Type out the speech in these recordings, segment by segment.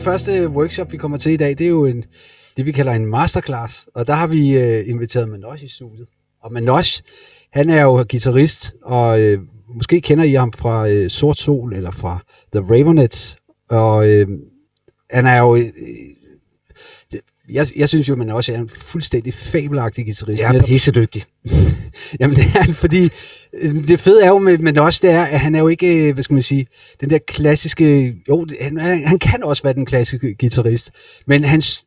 Den første workshop, vi kommer til i dag. Det er jo en, det, vi kalder en masterclass. Og der har vi øh, inviteret Manoj i studiet. Og Manoj, han er jo guitarist, og øh, måske kender I ham fra øh, Sort Sol eller fra The Ravenets. Og øh, han er jo... Øh, jeg, jeg synes jo, at man også er en fuldstændig fabelagtig guitarist. Er pissedygtig. Jamen det er han, fordi øh, det fede er jo med, med også, det er, at han er jo ikke, øh, hvad skal man sige, den der klassiske, jo, han, han kan også være den klassiske guitarist, men hans,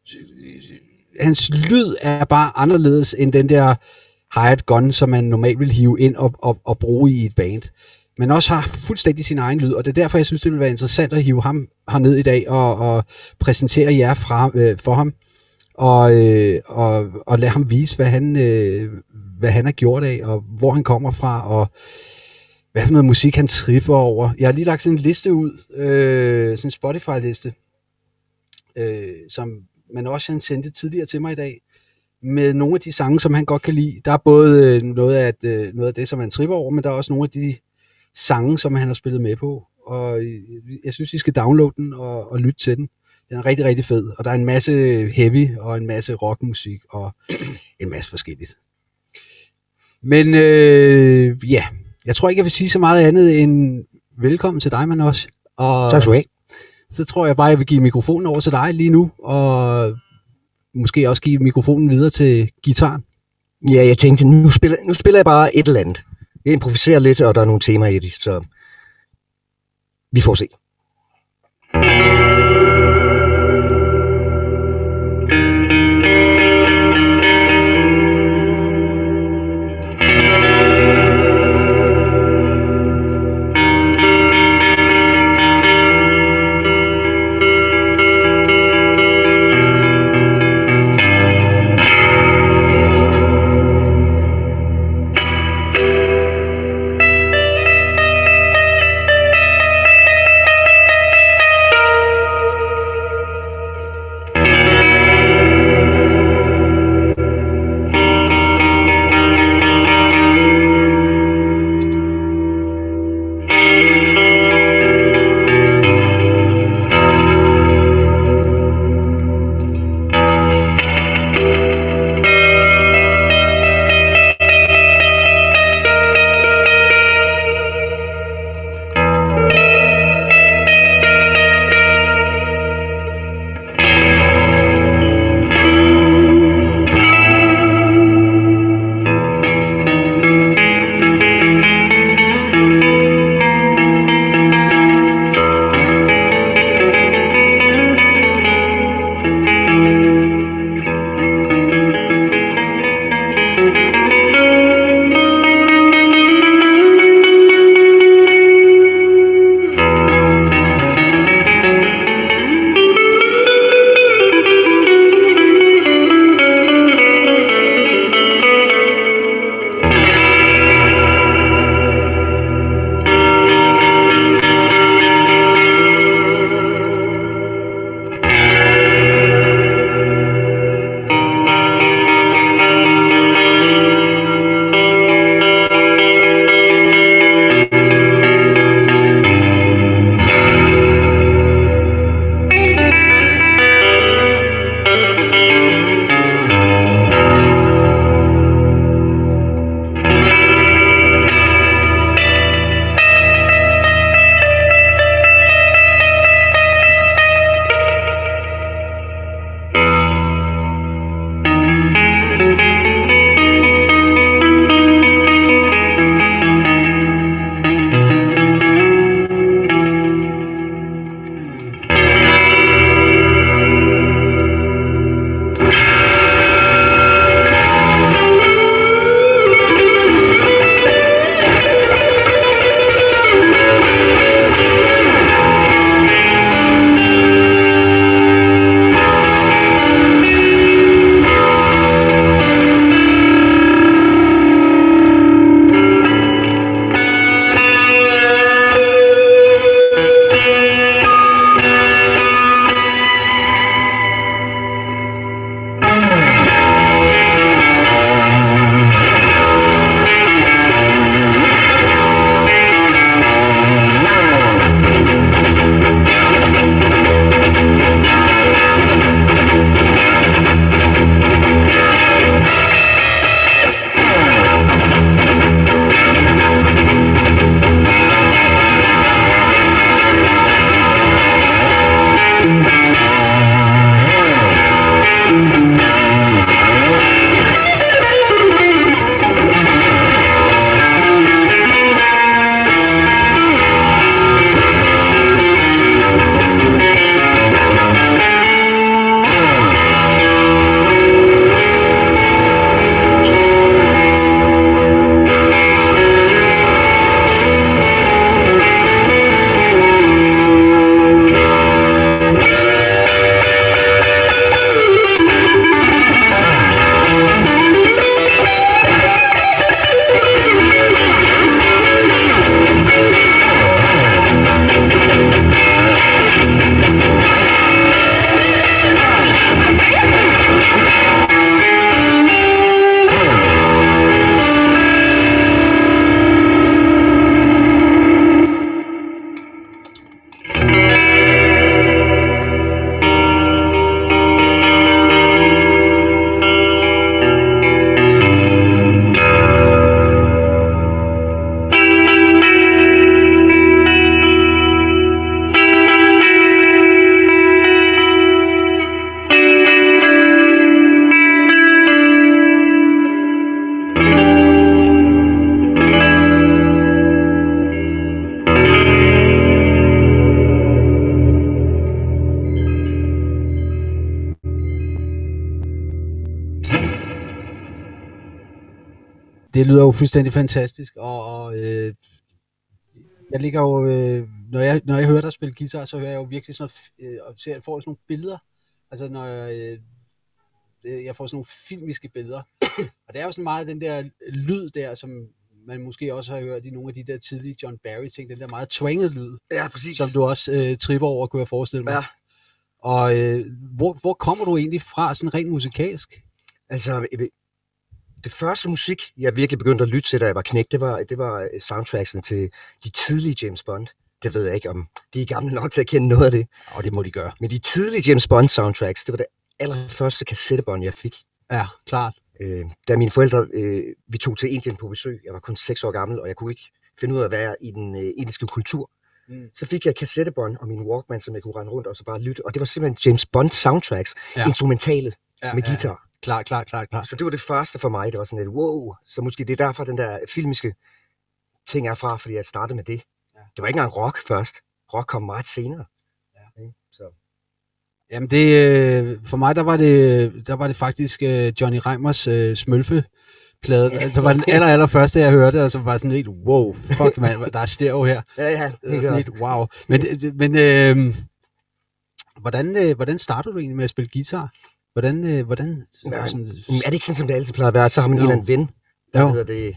hans lyd er bare anderledes end den der hired gun, som man normalt vil hive ind og, og, og bruge i et band. Men også har fuldstændig sin egen lyd, og det er derfor, jeg synes, det vil være interessant at hive ham herned i dag og, og præsentere jer fra, øh, for ham og, øh, og, og lade ham vise, hvad han, øh, hvad han har gjort af, og hvor han kommer fra, og hvad for noget musik han tripper over. Jeg har lige lagt sådan en liste ud, øh, sådan en Spotify-liste, øh, som man også han sendte tidligere til mig i dag, med nogle af de sange, som han godt kan lide. Der er både øh, noget af, øh, noget af det, som han tripper over, men der er også nogle af de sange, som han har spillet med på. Og øh, jeg synes, I skal downloade den og, og lytte til den. Den er rigtig, rigtig fed, og der er en masse heavy og en masse rockmusik og en masse forskelligt. Men øh, ja, jeg tror ikke, jeg vil sige så meget andet end velkommen til dig, også. Og tak skal du have. Så tror jeg bare, jeg vil give mikrofonen over til dig lige nu, og måske også give mikrofonen videre til gitaren. Ja, jeg tænkte, nu spiller, nu spiller jeg bare et eller andet. Jeg improviserer lidt, og der er nogle temaer i det, så vi får se. Det lyder jo fuldstændig fantastisk, og, og øh, jeg ligger jo, øh, når, jeg, når jeg hører dig spille guitar, så hører jeg jo virkelig sådan noget, øh, og ser, får sådan nogle billeder, altså når jeg, øh, øh, jeg får sådan nogle filmiske billeder, og det er jo sådan meget den der lyd der, som man måske også har hørt i nogle af de der tidlige John Barry ting, den der meget twangede lyd, Ja, præcis. som du også øh, tripper over, kunne jeg forestille mig. Ja. Og øh, hvor, hvor kommer du egentlig fra, sådan rent musikalsk? Altså, det første musik, jeg virkelig begyndte at lytte til, da jeg var knægt, det var, det var øh, soundtracksen til de tidlige James Bond. Det ved jeg ikke, om de er gamle nok til at kende noget af det. Og det må de gøre. Men de tidlige James Bond soundtracks, det var det allerførste kassettebånd, jeg fik. Ja, klart. Øh, da mine forældre, øh, vi tog til Indien på besøg, jeg var kun 6 år gammel, og jeg kunne ikke finde ud af at være i den øh, indiske kultur. Mm. Så fik jeg kassettebånd og min Walkman, som jeg kunne rende rundt og så bare lytte. Og det var simpelthen James Bond soundtracks, ja. instrumentale Ja, med ja, guitar. Klar, klar, klar, klar. Så det var det første for mig. Det var sådan lidt, wow. Så måske det er derfor, den der filmiske ting er fra, fordi jeg startede med det. Ja. Det var ikke engang rock først. Rock kom meget senere. Ja. Ikke? Så. Jamen det, øh, for mig der var det, der var det faktisk øh, Johnny Reimers øh, smølfe plade. Altså var den aller, aller første, jeg hørte, og så var sådan helt, wow, fuck mand, der er stereo her. Ja, ja, Det var sådan helt, wow. Men, men øh, hvordan, øh, hvordan startede du egentlig med at spille guitar? Hvordan, øh, hvordan Ja, sådan, er det ikke sådan, som det altid plejer at være? Så har man Jo. en eller anden ven, der Jo. hedder det,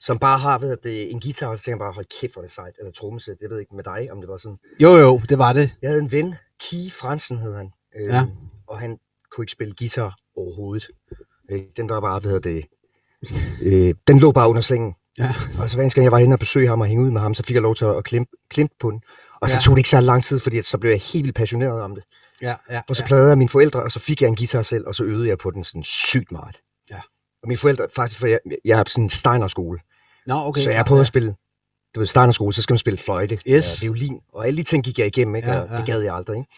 som bare har ved det, en guitar, og så tænker jeg bare, hold kæft, hvor det sejt. Eller trommesæt, jeg ved ikke med dig, om det var sådan. jo jo, det var det. Jeg havde en ven, Kie Fransen hed han, øh, Ja. og han kunne ikke spille guitar overhovedet. Øh, den var bare, hedder det, øh, den lå bare under sengen. Ja. Og så hver gang jeg var inde og besøge ham og hænge ud med ham, så fik jeg lov til at klimpe, klimpe på den. Og så Ja. tog det ikke så lang tid, fordi at så blev jeg helt vildt passioneret om det. Ja, ja, Og så ja. jeg mine forældre, og så fik jeg en guitar selv, og så øvede jeg på den sådan sygt meget. Ja. Og mine forældre, faktisk, for jeg, jeg er sådan en Steiner-skole, Nå, okay. så jeg ja, prøvet ja. at spille, du ved, Steiner-skole, så skal man spille fløjte, Yes. og violin, og alle de ting gik jeg igennem, ikke? Ja, og ja. det gad jeg aldrig. Ikke?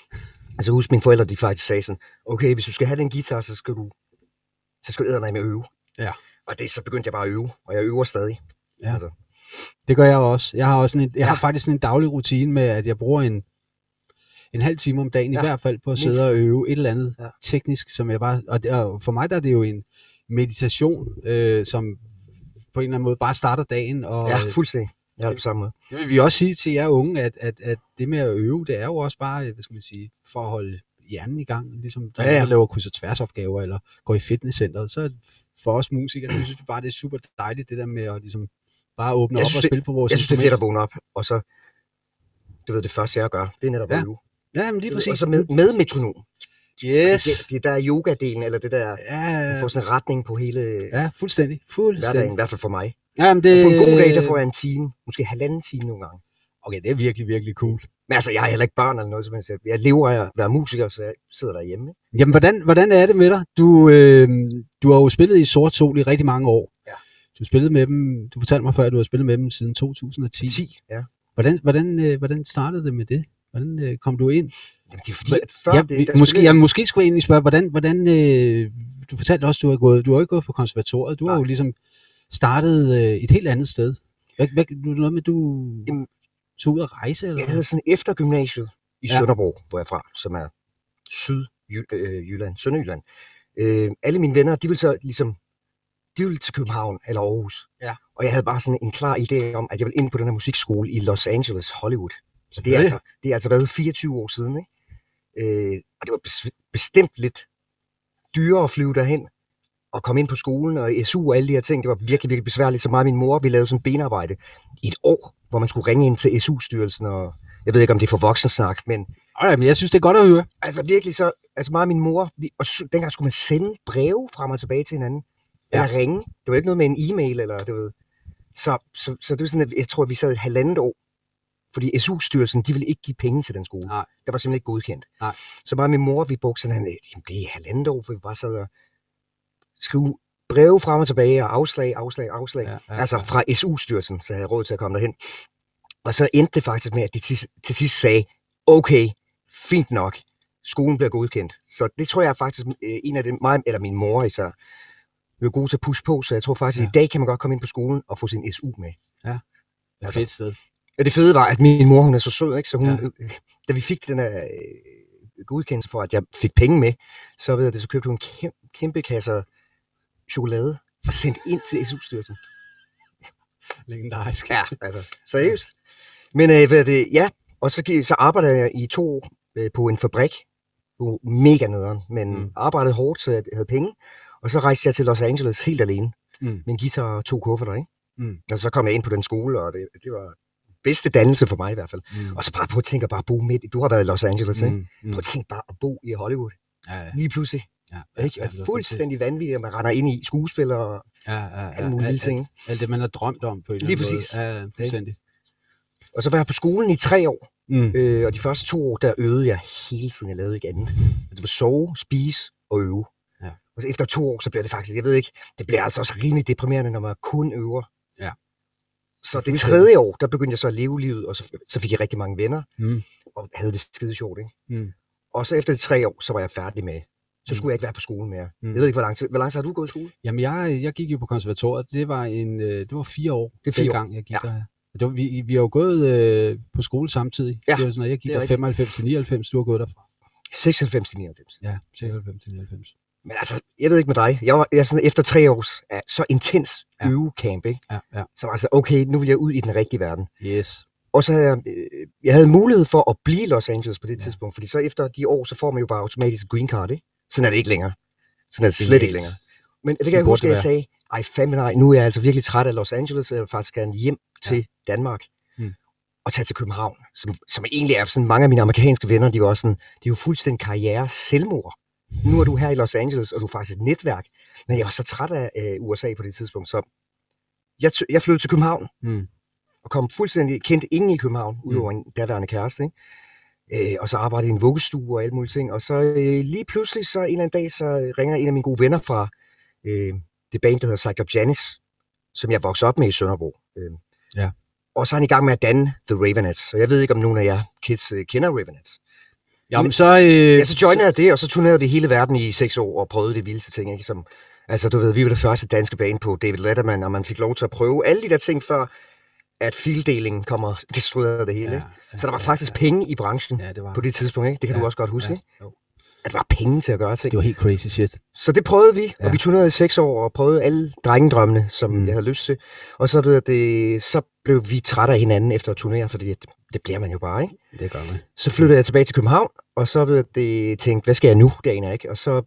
Altså husk, mine forældre, de faktisk sagde sådan, okay, hvis du skal have den guitar, så skal du, så skal du med at øve. Ja. Og det, så begyndte jeg bare at øve, og jeg øver stadig. Ja. Altså, Det gør jeg også. Jeg har også sådan en, jeg Ja. har faktisk sådan en daglig rutine med, at jeg bruger en, en halv time om dagen ja. i Ja, hvert fald på at mindst. sidde og øve et eller andet ja. Ja. teknisk, som jeg bare, og, det, og for mig der er det jo en meditation, øh, som på en eller anden måde bare starter dagen, og ja, fuldstændig. Jeg er på samme måde. det vil vi også sige til jer unge, at, at, at det med at øve, det er jo også bare, øh, hvad skal man sige, for at holde hjernen i gang, ligesom der Ja, ja, ja. ja. laver kryds og tværsopgaver, eller går i fitnesscenteret, så for os musikere, så synes vi bare, det er super dejligt, det der med at ligesom bare åbne Jeg op synes, og det- spille på vores Jeg synes, det er fedt at vågne op, og så, du ved, det første jeg gør, det er netop Ja, at øve. Ja, men lige præcis. Og så med, med metronom. Yes. Det, det der yoga-delen, eller det der, Ja, man får sådan en retning på hele ja, fuldstændig. Fuldstændig. hverdagen, i hvert fald for mig. Ja, men Det... det, På en god dag, der får jeg en time, måske halvanden time nogle gange. Okay, det er virkelig, virkelig cool. Men altså, jeg har heller ikke børn eller noget som helst. Jeg lever af at være musiker, så jeg sidder derhjemme. Jamen, hvordan, hvordan er det med dig? Du, øh, du har jo spillet i Sort Sol i rigtig mange år. Ja. Du spillede med dem, du fortalte mig før, at du har spillet med dem siden 2010. 10, ja. Hvordan, hvordan, øh, hvordan startede det med det? Hvordan øh, kom du ind? Jamen, det er fordi, at før ja, det, der måske, spillede- ja, måske skulle jeg egentlig spørge, hvordan, hvordan øh, du fortalte også, du har gået, du har ikke gået på konservatoriet, du har jo Nej. ligesom startet øh, et helt andet sted. Hvad, hvad, noget med, du Jamen, tog ud at rejse, eller Jeg havde sådan efter gymnasiet i Ja. ja. Sønderborg, hvor jeg er fra, som er Sydjylland, Sønderjylland. Øh, alle mine venner, de ville så ligesom, de ville til København eller Aarhus. Ja. Og jeg havde bare sådan en klar idé om, at jeg ville ind på den her musikskole i Los Angeles, Hollywood. Så det er altså, det er altså været 24 år siden, ikke? Øh, og det var bes- bestemt lidt dyrere at flyve derhen og komme ind på skolen og SU og alle de her ting. Det var virkelig, virkelig besværligt. Så og min mor, vi lavede sådan benarbejde i et år, hvor man skulle ringe ind til SU-styrelsen og jeg ved ikke, om det er for voksensnak, men Okay, men jeg synes, det er godt at høre. altså virkelig så, altså og min mor, vi, og dengang skulle man sende breve frem og tilbage til hinanden, Ja. eller ringe. Det var ikke noget med en e-mail, eller du ved. Så, så, så det var sådan, at jeg tror, at vi sad et halvandet år, fordi SU-styrelsen, de ville ikke give penge til den skole. Nej. Det var simpelthen ikke godkendt. Nej. Så og min mor, vi brugte sådan, en, jamen, det er halvandet år, for vi bare sad og skrev breve frem og tilbage, og afslag, afslag, afslag. Ja, ja, altså ja. fra SU-styrelsen, så havde jeg råd til at komme derhen. Og så endte det faktisk med, at de til, til sidst sagde, okay, fint nok, skolen bliver godkendt. Så det tror jeg er faktisk øh, en af dem, mig, eller min mor især, vi er gode til at push på, så jeg tror faktisk, Ja. ja. i dag kan man godt komme ind på skolen og få sin SU med. Et Altså, fedt sted. Ja, det fede var, at min mor, hun er så sød, ikke? så hun, Ja. ja. da vi fik den her øh, godkendelse for, at jeg fik penge med, så ved jeg det, så købte hun kæmpe, kæmpe kasse chokolade og sendt ind til SU-styrelsen. Legendarisk. Ja, altså, seriøst. Men øh, hvad det, ja, og så, så arbejdede jeg i to år øh, på en fabrik. Var mega nederen, men mm. arbejdede hårdt, så jeg havde penge. Og så rejste jeg til Los Angeles helt alene, Mm. med en guitar og to kufferter, ikke? Mm. Og så kom jeg ind på den skole, og det, det var bedste dannelse for mig i hvert fald. Mm. Og så bare prøv at tænke at bare bo midt. i- Du har været i Los Angeles, ikke? Mm. Mm. Prøv at tænke bare at bo i Hollywood. Ja, ja. Lige pludselig. Ja, Ikke? ja, det var fuldstændig vanvittigt, at man render ind i skuespillere og Ja, ja, ja. alle mulige alt, ting. alt, alt det, man har drømt om på en eller Lige anden præcis. måde. Ja, fuldstændig. Og så var jeg på skolen i tre år, Mm. øh, og de første to år, der øvede jeg hele tiden. Jeg lavede ikke andet. Det var sove, spise og øve. Ja. Og så efter to år, så bliver det faktisk, jeg ved ikke, det bliver altså også rimelig deprimerende, når man kun øver. Så det tredje år, der begyndte jeg så at leve livet, og så, så fik jeg rigtig mange venner, Mm. og havde det skide sjovt, ikke? Mm. Og så efter de tre år, så var jeg færdig med, så Mm. skulle jeg ikke være på skolen mere. Mm. Jeg ved ikke, hvor lang tid, hvor lang tid har du gået i skole? Jamen, jeg, jeg gik jo på konservatoriet. Det var, en, øh, det var fire år, Det er fire gang jeg gik Ja. der. Det var, vi, vi har jo gået øh, på skole samtidig. Ja, det var sådan, noget, jeg gik er der rigtigt. 95 til 99, du har gået derfra. 96 til 99. Ja, 96 til 99. Men altså, jeg ved ikke med dig. Jeg var, jeg var sådan, efter tre års ja, så intens Ja. øvecamp, ikke? Ja, ja. Så var jeg så, okay, nu vil jeg ud i den rigtige verden. Yes. Og så havde jeg, øh, jeg havde mulighed for at blive i Los Angeles på det Ja. ja. tidspunkt, fordi så efter de år, så får man jo bare automatisk green card, ikke? Sådan er det ikke længere. Sådan er det slet ikke længere. Men det kan jeg huske, at jeg sagde, ej fandme nej, nu er jeg altså virkelig træt af Los Angeles, så jeg vil faktisk gerne hjem til Danmark Mm. og tage til København, som, som egentlig er sådan, mange af mine amerikanske venner, de også sådan, de er jo fuldstændig karriere selvmord. Nu er du her i Los Angeles, og du er faktisk et netværk. Men jeg var så træt af øh, USA på det tidspunkt, så jeg, t- jeg flyttede til København, Mm. og kom fuldstændig kendt ingen i København, udover en daværende kæreste. Ikke? Øh, og så arbejdede i en vuggestue og alle mulige ting. Og så øh, lige pludselig, så en eller anden dag, så ringer en af mine gode venner fra øh, det band, der hedder Psycho Janis, som jeg voksede op med i Sønderborg. Øh, Ja. Og så er han i gang med at danne The Ravenettes. Og jeg ved ikke, om nogen af jer kids øh, kender Ravenettes. Jamen, så... Øh, Ja, så joinede jeg det, og så turnerede vi hele verden i seks år og prøvede det vildeste ting. Ikke? Som, altså, du ved, vi var det første danske band på David Letterman, og man fik lov til at prøve alle de der ting, før at fildelingen kommer og destruerer det hele. Ja, ja, Så der var ja, faktisk ja. penge i branchen Ja, det var på det tidspunkt. Ikke? Det kan Ja, du også godt huske. ja, Ikke? jo. At der var penge til at gøre ting. Det var helt crazy shit. Så det prøvede vi, Ja. og vi turnerede i seks år og prøvede alle drengedrømmene, som Mm. jeg havde lyst til. Og så, ved det, så blev vi trætte af hinanden efter at turnere, fordi det, det bliver man jo bare, ikke? Det gør man. Så flyttede jeg tilbage til København, og så ved jeg, det, tænkte, hvad skal jeg nu? Det aner jeg ikke. Og så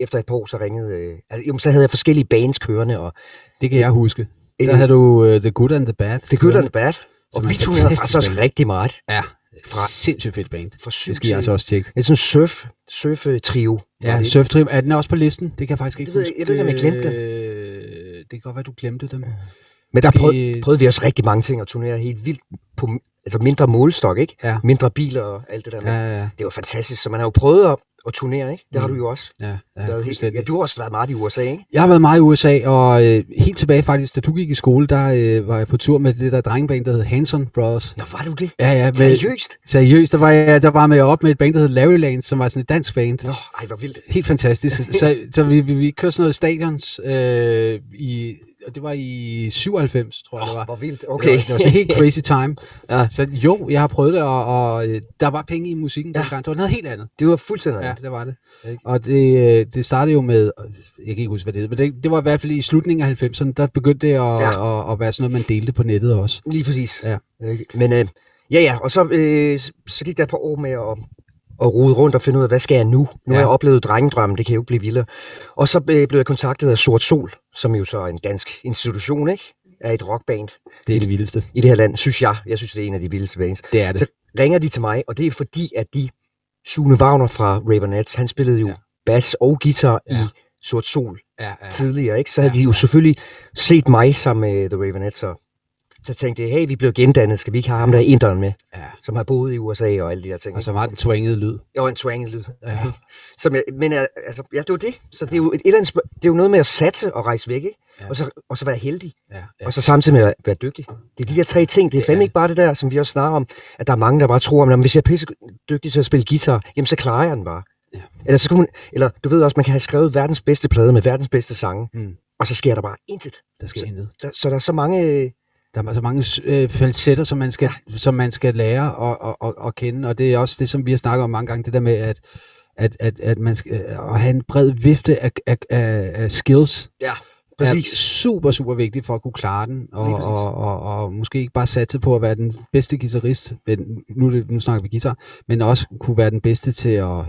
efter et par år, så ringede... Øh, altså, jo, så havde jeg forskellige bands kørende, og Det kan jeg huske. Der øh, havde du uh, The Good and the Bad. The Good and the Bad. Og vi et turnerede fantastisk faktisk også rigtig meget. Ja, Fra- sindssygt fedt band. Syv Det skal jeg altså også tjekke. Det er sådan en surf, surf-trio. var Ja, det, ikke? Surftrip, er den også på listen? Det kan jeg faktisk ikke Det ved huske. jeg ved ikke, om jeg glemte den. Øh, Det kan godt være, du glemte dem. Men der det- prøvede, prøvede vi også rigtig mange ting at turnere helt vildt på altså mindre målstok, ikke? Ja. Mindre biler og alt det der. Ja, med. ja, ja. Det var fantastisk, så man har jo prøvet at, at turnere, ikke? Det har Mm. du jo også. ja, ja, været helt, ja, du har også været meget i USA, ikke? Jeg har været meget i USA, og øh, helt tilbage faktisk, da du gik i skole, der øh, var jeg på tur med det der drengeband, der hed Hanson Brothers. Nå, var du det? Ja, ja. Med, Seriøst? seriøst, der var jeg der var med op med et band, der hed Larry Lane, som var sådan et dansk band. Nå, ej, hvor vildt. Helt fantastisk. så så vi, vi, vi kørte sådan noget stadions øh, i, det var i 97, tror jeg, det var. Oh, hvor vildt. Det Okay. var, det var sådan helt crazy time. Ja. Så jo, jeg har prøvet det, og, og øh, der var penge i musikken Ja. dengang. Det var noget helt andet. det var fuldstændig. Ja, det var det. Ikke? Og det, øh, det startede jo med, jeg kan ikke huske, hvad det hed, men det, det var i hvert fald i slutningen af 90'erne, der begyndte det at, Ja. at, at være sådan noget, man delte på nettet også. Lige præcis. Ja. Ikke? Men øh, ja, ja, og så, øh, så gik der et par år med at, at rode rundt og finde ud af, hvad skal jeg nu? Nu ja. har jeg oplevet drengedrømmen, det kan jo ikke blive vildere. Og så øh, blev jeg kontaktet af Sort Sol, som jo så er en dansk institution, ikke? Er et rockband Det er det vildeste. i det her land, synes jeg. Jeg synes, det er en af de vildeste bands. Det er det. Så ringer de til mig, og det er fordi, at de, Sune Wagner fra Ravenettes, han spillede jo ja. Bas og guitar ja. I Sort Sol ja. ja. tidligere, ikke? Så havde Ja, de jo ja. selvfølgelig set mig sammen med The Ravenettes, og så tænkte jeg, hey, vi blev gendannet, skal vi ikke have ham der inderen med, ja. som har boet i USA og alle de der ting. Og så var den twangede lyd. Og en twanget lyd. Ja. Som jeg, men øh, altså, ja, det var det. Så det er jo et, et eller andet, det er jo noget med at satse og rejse væk, ikke? Ja. Og, så, og så være heldig. Ja, ja. Og så samtidig med at være dygtig. Det er de der tre ting. Det er fandme Ja. ikke bare det der, som vi også snakker om, at der er mange, der bare tror, at hvis jeg er pisse dygtig til at spille guitar, jamen så klarer jeg den bare. Ja. Eller, så kunne man, eller du ved også, man kan have skrevet verdens bedste plade med verdens bedste sange, Mm. og så sker der bare intet. Der skal intet. Så, så der er så mange... Der er så mange øh, falsetter, som man skal, som man skal lære og, og, og, og kende, og det er også det, som vi har snakket om mange gange, det der med, at, at, at, at man skal at have en bred vifte af, af, af, af skills, Ja, Præcis. er super, super vigtigt for at kunne klare den, og, præcis. og, og, og måske ikke bare satse på at være den bedste guitarist, men nu, nu snakker vi guitar, men også kunne være den bedste til at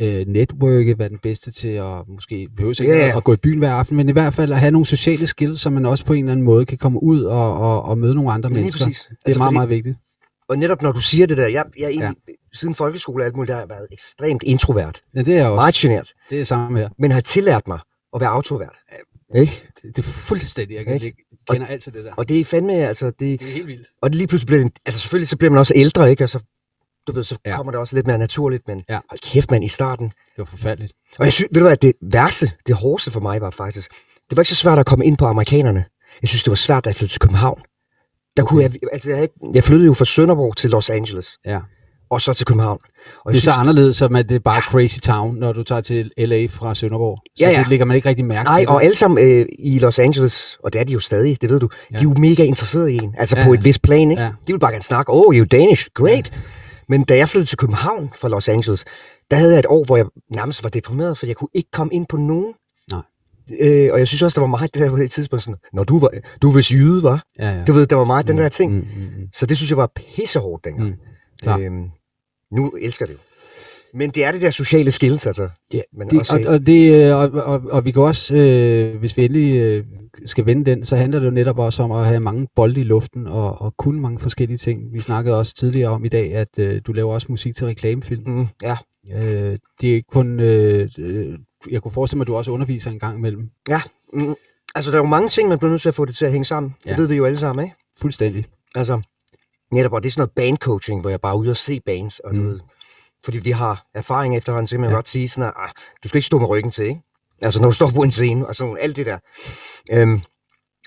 øh, netværke, være den bedste til at måske behøve ikke Ja, yeah. ja. at gå i byen hver aften, men i hvert fald at have nogle sociale skills, så man også på en eller anden måde kan komme ud og, og, og møde nogle andre Lige mennesker. præcis. Det er Altså, meget, fordi- meget vigtigt. Og netop når du siger det der, jeg, jeg egentlig, ja. siden folkeskole og alt muligt, der har jeg været ekstremt introvert. Ja, det er jeg også. Meget genert. Det er samme her. Men har tillært mig at være autovært. Ikke? Det, det er fuldstændig, jeg, Ikke? jeg kender alt til det der. Og det er fandme, altså, det, Det er helt vildt. og det lige pludselig bliver altså selvfølgelig så bliver man også ældre, ikke? Og så, du ved, så Ja. ja. kommer det også lidt mere naturligt, men Ja. ja. hold kæft, man, i starten. Det var forfærdeligt. Og jeg synes, ved du hvad, det værste, det hårdeste for mig var faktisk, det var ikke så svært at komme ind på amerikanerne. Jeg synes, det var svært, da jeg flyttede til København. Der kunne jeg, altså jeg, havde jeg flyttede jo fra Sønderborg til Los Angeles, Ja. og så til København. Og Det er jeg så anderledes, som at det er bare crazy town, når du tager til LA fra Sønderborg. Så Ja, ja. det lægger man ikke rigtig mærke Nej, til. og alle sammen øh, i Los Angeles, og det er de jo stadig, det ved du, ja. de er jo mega interesserede i en, altså Ja, ja, på ja. et vist plan, ikke? Ja. Ja. De vil bare gerne snakke, oh, you're Danish, great. Ja. Men da jeg flyttede til København fra Los Angeles, der havde jeg et år, hvor jeg nærmest var deprimeret, for jeg kunne ikke komme ind på nogen. Nej. Øh, og jeg synes også, der var meget det der på det tidspunkt sådan, når du var, du vist jyde, var. Ja, ja. Du ved, der var meget den der ting. Mm, mm, mm. Så det synes jeg var pissehårdt dengang. Mm, klar. øhm, nu elsker det jo. Men det er det der sociale skills, altså. Ja, Men det, også, og, og, det, øh, og, og, og vi kan også, øh, hvis vi endelig øh, skal vende den, så handler det jo netop også om at have mange bolde i luften og, og kunne mange forskellige ting. Vi snakkede også tidligere om i dag, at øh, du laver også musik til reklamefilm. mm, ja, Øh, det er ikke kun... Øh, øh, jeg kunne forestille mig, at du også underviser en gang imellem. mm, altså der er jo mange ting, man bliver nødt til at få det til at hænge sammen. Ja. Det ved vi jo alle sammen, ikke? Fuldstændig. Altså, netop, og det er sådan noget bandcoaching, hvor jeg bare er ude og se bands, og du Mm. ved, fordi vi har erfaring efterhånden, så kan man Ja. ja. godt sige sådan, at ah, du skal ikke stå med ryggen til, ikke? Altså, når du står på en scene, og sådan alt det der. Øhm,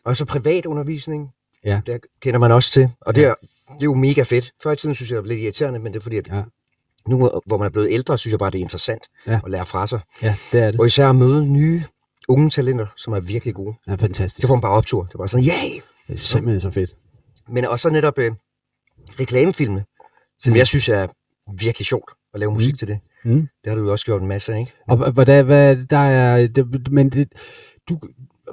og så privat undervisning, Ja. der kender man også til, og det, Ja. er, det er jo mega fedt. Før i tiden synes jeg, det var lidt irriterende, men det er fordi, at Ja. nu, hvor man er blevet ældre, synes jeg bare, det er interessant Ja. at lære fra sig. Ja, det er det. Og især at møde nye unge talenter, som er virkelig gode. Ja, fantastisk. Det får man bare optur. Det var sådan, yeah! Det er simpelthen så fedt. Men også netop øh, reklamefilme, som mm. jeg synes er virkelig sjovt at lave musik Mm. til det. Mm. Det har du jo også gjort en masse, ikke? Og hva- hvordan, hvad, der er, det, men det, du,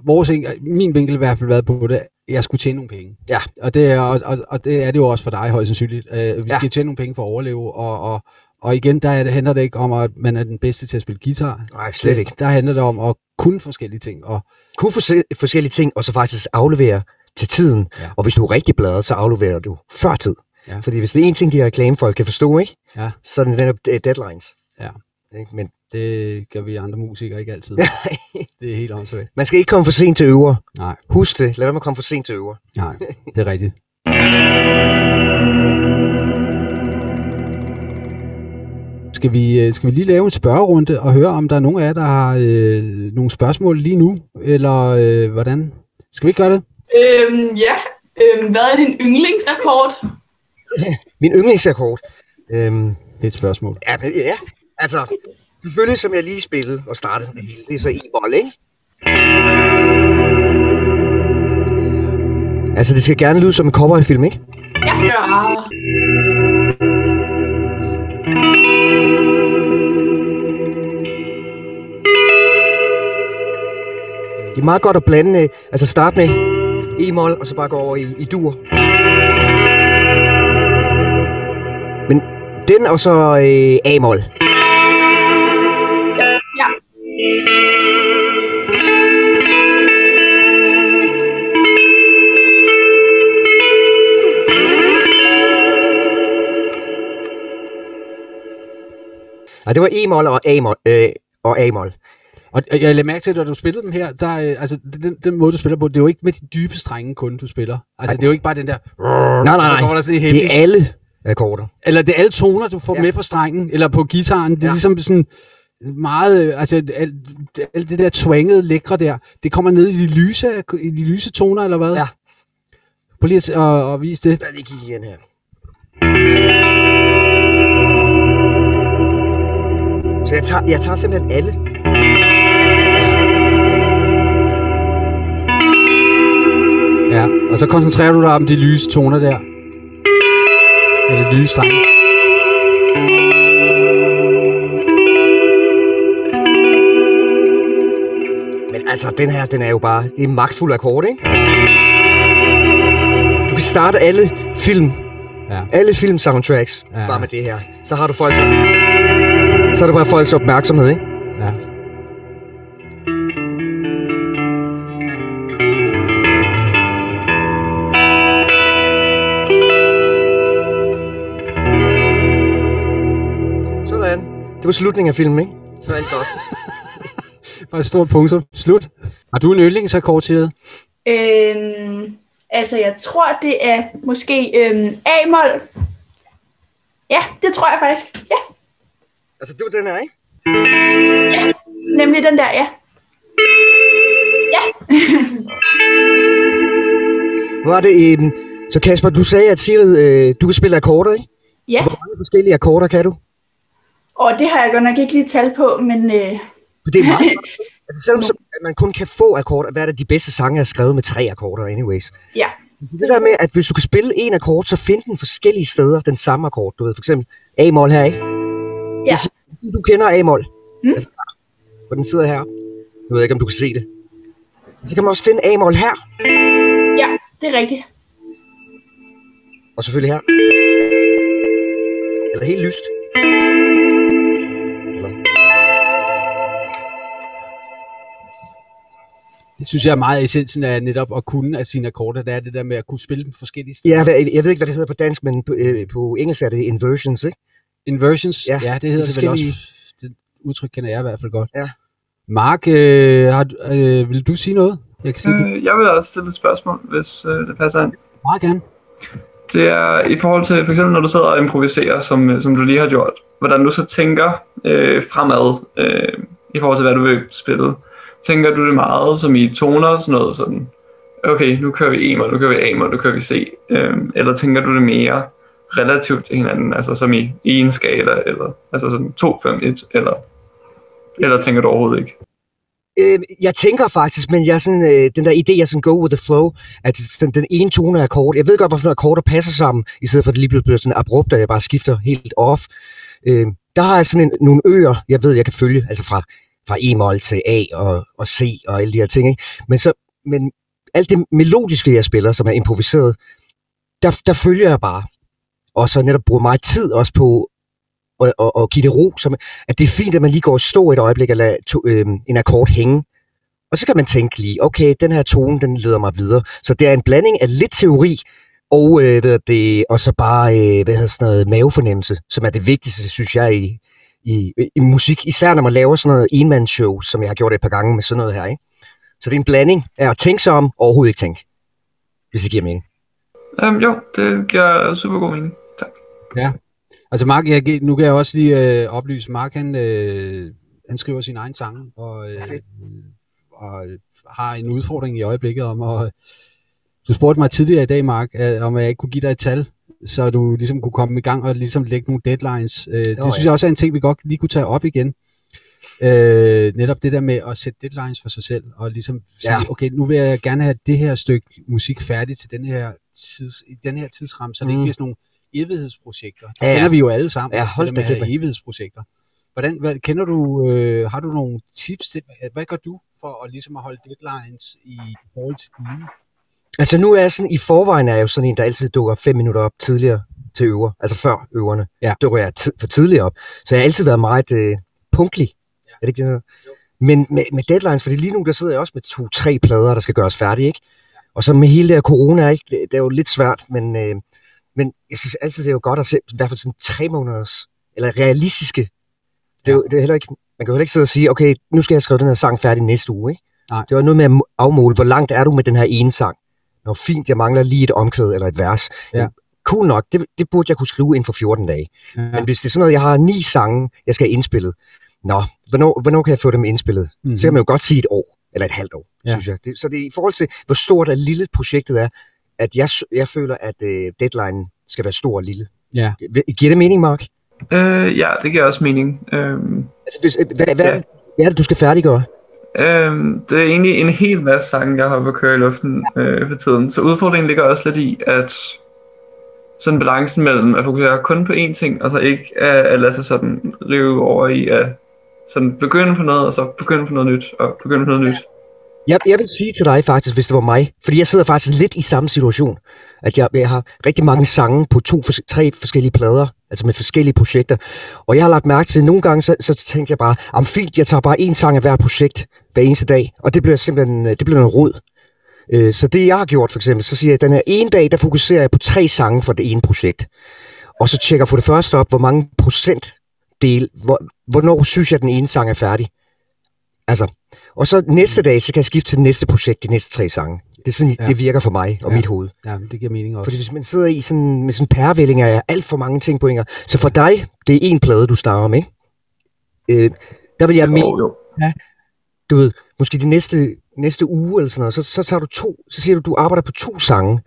vores, min vinkel i hvert fald været på det, jeg skulle tjene nogle penge. Ja. Og det er, og, og, og det, er det jo også for dig højst sandsynligt. Uh, vi Ja. skal tjene nogle penge for at overleve, og, og, og igen, der er det, handler det ikke om, at man er den bedste til at spille guitar. Nej, slet ikke. Der handler det om at kunne forskellige ting. Og, Kunne forse- forskellige ting, og så faktisk aflevere til tiden. Ja. Og hvis du er rigtig bladet, så afleverer du før tid. Ja. Fordi hvis det er en ting, de her reklamefolk kan forstå, ikke? Ja. så er det netop deadlines. Ja. Ikke? Men det gør vi andre musikere ikke altid. det er helt åndssvagt. man skal ikke komme for sent til øver. Nej, Husk det. Lad være med at komme for sent til øver. nej, det er rigtigt. Skal vi, øh, skal vi lige lave en spørgerunde og høre, om der er nogen af jer, der har øh, nogle spørgsmål lige nu? Eller øh, hvordan? Skal vi ikke gøre det? Øhm, ja. Øhm, hvad er din yndlingsakkord? Min yndlingsakkord. Øhm, Det er et spørgsmål. ja, men- ja, altså, selvfølgelig som jeg lige spillede og startede med hele, det er så e-bold, ikke? Altså, det skal gerne lyde som en cowboyfilm, ikke? Ah, Det er meget godt at blande, øh, altså starte med e-mol, og så bare gå over i, i dur. Den og så øh, a-mol. ja. Nej, det var e-mol og a-mol. Øh, og a-mol. Og jeg lagde mærke til, at når du spillede dem her, der, øh, altså, den, den måde, du spiller på, det er jo ikke med de dybe strenge kun, du spiller. Altså, det er jo ikke bare den der... Nej, så nej, går nej. der sådan Det er alle akkorder. Eller det er alle toner, du får ja. Med på strengen, eller på gitaren. Det er ja. Ligesom sådan meget, øh, altså alt, alt det der twangede, lækre der, det kommer ned i de lyse, i de lyse toner, eller hvad? Ja. Prøv lige at, at, at vise det. Lad lige kigge igen her. Så jeg tager, jeg tager simpelthen alle. Ja, og så koncentrerer du dig om de lyse toner der. Eller lyse strenge. Men Altså, den her, den er jo bare... Det er magtfuld akkord, ikke? Du kan starte alle film, Ja. alle film soundtracks, Ja. bare med det her. Så har du folks... Så er det bare folks opmærksomhed, ikke? Var slutningen af filmen, ikke? Så er alt godt. Bare et stort punktum. Slut. Har du en yndlingsakkord til Øhm, altså, jeg tror, det er måske øhm, A-mol. Ja, det tror jeg faktisk. Ja, altså, det var den her, ikke? nemlig den der, ja. Ja, er det, øhm, så Kasper, du sagde, at Sigrid, øh, du kan spille akkorder, ikke? ja. Hvor mange forskellige akkorder kan du? Og det har jeg godt nok ikke lige tal på, men øh, det er meget. altså, selvom at man kun kan få akkorder, hvad er det, de bedste sange er skrevet med tre akkorder anyways. ja. Det der med, at hvis du kan spille en akkord, så find den forskellige steder, den samme akkord. Du ved, for eksempel A-mol her, ikke? Ja. Hvis du kender A-mol, Mm. altså, hvor den sidder her. Jeg ved ikke, om du kan se det. Så kan man også finde A-mol her, Ja, det er rigtigt. og selvfølgelig her. Eller helt lyst. Det synes jeg er meget essensen af netop at kunne af sine akkorder. Det er det der med at kunne spille dem forskellige steder. ja, jeg ved ikke, hvad det hedder på dansk, men på, øh, på engelsk er det inversions, ikke? Inversions, ja, Ja, det hedder de det vel også. forskellige- Det udtryk kender jeg i hvert fald godt. Ja. Mark, øh, har, du- øh, vil du sige noget? Jeg kan sige det Øh, jeg vil også stille et spørgsmål, hvis øh, det passer ind. meget gerne. Det er i forhold til, for eksempel når du sidder og improviserer, som, øh, som du lige har gjort, hvordan du så tænker øh, fremad øh, i forhold til, hvad du vil spille. Tænker du det meget som i toner og sådan noget sådan, okay, nu kører vi E-mol, nu kører vi A-mol, nu kører vi C, øhm, eller tænker du det mere relativt til hinanden, altså som i, en skala, eller altså sådan 2, 5, 1, eller, eller tænker du overhovedet ikke? Øh, jeg tænker faktisk, men jeg er sådan, øh, den der idé, jeg sådan go with the flow, at den, den ene tone er akkord, jeg ved godt, hvorfor akkorder passer sammen, i stedet for at det lige pludselig bliver sådan abrupt, at jeg bare skifter helt off. Øh, der har jeg sådan en, nogle øer, jeg ved, jeg kan følge, altså fra, fra E-mol til A og, og C og alle de her ting. Ikke? Men, så, men alt det melodiske, jeg spiller, som er improviseret, der, der følger jeg bare. Og så netop bruger meget tid også på at, at, at give det ro, som, at det er fint, at man lige går og stå et øjeblik og lader to, øh, en akkord hænge. Og så kan man tænke lige, okay, den her tone, den leder mig videre. Så det er en blanding af lidt teori, og, øh, hvad det, og så bare øh, hvad hedder sådan noget, mavefornemmelse, som er det vigtigste, synes jeg, i, i, i musik. Især når man laver sådan noget enmandsshow, som jeg har gjort et par gange med sådan noget her. Ikke? Så det er en blanding af at tænke sig om, og overhovedet ikke tænke. Hvis det giver mening. Um, jo, det giver super god mening. Tak. Altså Mark, jeg, nu kan jeg også lige øh, oplyse, Mark han, øh, han skriver sin egen sang, og, øh, og øh, har en udfordring i øjeblikket om at... Du spurgte mig tidligere i dag, Mark, øh, om jeg ikke kunne give dig et tal, så du ligesom kunne komme i gang og ligesom lægge nogle deadlines. Øh, det ja. synes jeg også er en ting, vi godt lige kunne tage op igen. Øh, netop det der med at sætte deadlines for sig selv, og ligesom sige, Ja. okay, nu vil jeg gerne have det her stykke musik færdigt til den her, tids, i den her tidsramme, så det ikke Mm. bliver sådan nogle evighedsprojekter. Det Ja, ja. kender vi jo alle sammen. Ja, hold det med at evighedsprojekter. Hvordan, hvad, kender du, øh, har du nogle tips til, hvad, hvad gør du for at ligesom at holde deadlines i forhold til dine? Altså nu er jeg sådan, i forvejen er jeg jo sådan en, der altid dukker fem minutter op tidligere til øver, altså før øverne. Ja. Dukker jeg for tidligt op. Så jeg har altid været meget øh, punktlig. Ja. Er det ikke det, hedder? Men med, med deadlines, fordi lige nu der sidder jeg også med to-tre plader, der skal gøres færdige, ikke? Og så med hele det her corona, ikke? Det, er jo lidt svært, men, øh, men jeg synes altid, det er jo godt at se, i hvert fald sådan tre måneders, eller realistiske. Det er, jo, det er heller ikke, man kan jo heller ikke sidde og sige, okay, nu skal jeg skrive den her sang færdig næste uge, ikke? Nej. Det var noget med at må- afmåle, hvor langt er du med den her ene sang? Nå, fint, jeg mangler lige et omkvæd eller et vers. Ja. Cool nok, det, det burde jeg kunne skrive inden for 14 dage. Ja. Men hvis det er sådan noget, jeg har ni sange, jeg skal have indspillet, nå, hvornår, hvornår kan jeg få dem indspillet? Mhm. Mm-hmm. Så kan man jo godt sige et år, eller et halvt år, Ja. synes jeg. Det, så det er i forhold til, hvor stort og lille projektet er, at jeg, jeg føler, at øh, deadline skal være stor og lille. Ja. Gi- Giver det mening, Mark? Øh, ja, det giver også mening. Øhm, Altså, hvis, øh, hvad, hvad, Ja. er det, hvad er det, du skal færdiggøre? Øhm, det er egentlig en hel masse sange, jeg har på køre i luften øh, for tiden. Så udfordringen ligger også lidt i, at sådan balancen mellem at fokusere kun på én ting, og så ikke at, at lade sig sådan rive over i at sådan begynde på noget, og så begynde på noget nyt, og begynde på noget nyt. Jeg, jeg vil sige til dig faktisk, hvis det var mig, fordi jeg sidder faktisk lidt i samme situation, at jeg, jeg har rigtig mange sange på to, tre forskellige plader, altså med forskellige projekter. Og jeg har lagt mærke til, at nogle gange, så, så tænker jeg bare, om fint, jeg tager bare en sang af hver projekt hver eneste dag, og det bliver simpelthen øh, det bliver noget rod. Øh, så det jeg har gjort for eksempel, så siger jeg, at den her ene dag, der fokuserer jeg på tre sange for det ene projekt. Og så tjekker for det første op, hvor mange procent del, hvor, hvornår synes jeg, at den ene sang er færdig. Altså, og så næste dag, så kan jeg skifte til det næste projekt, de næste tre sange. Det er sådan, Ja. ja. det virker for mig og Ja. ja. mit hoved. Ja, det giver mening også. Fordi hvis man sidder i sådan, med sådan en pærevælling af alt for mange ting på en. Så for dig, det er en plade, du starter med, ikke? Øh, der vil jeg mene, Jo, jo. du ved, måske de næste, næste uge eller sådan noget, så, så tager du to, så siger du, du arbejder på to sange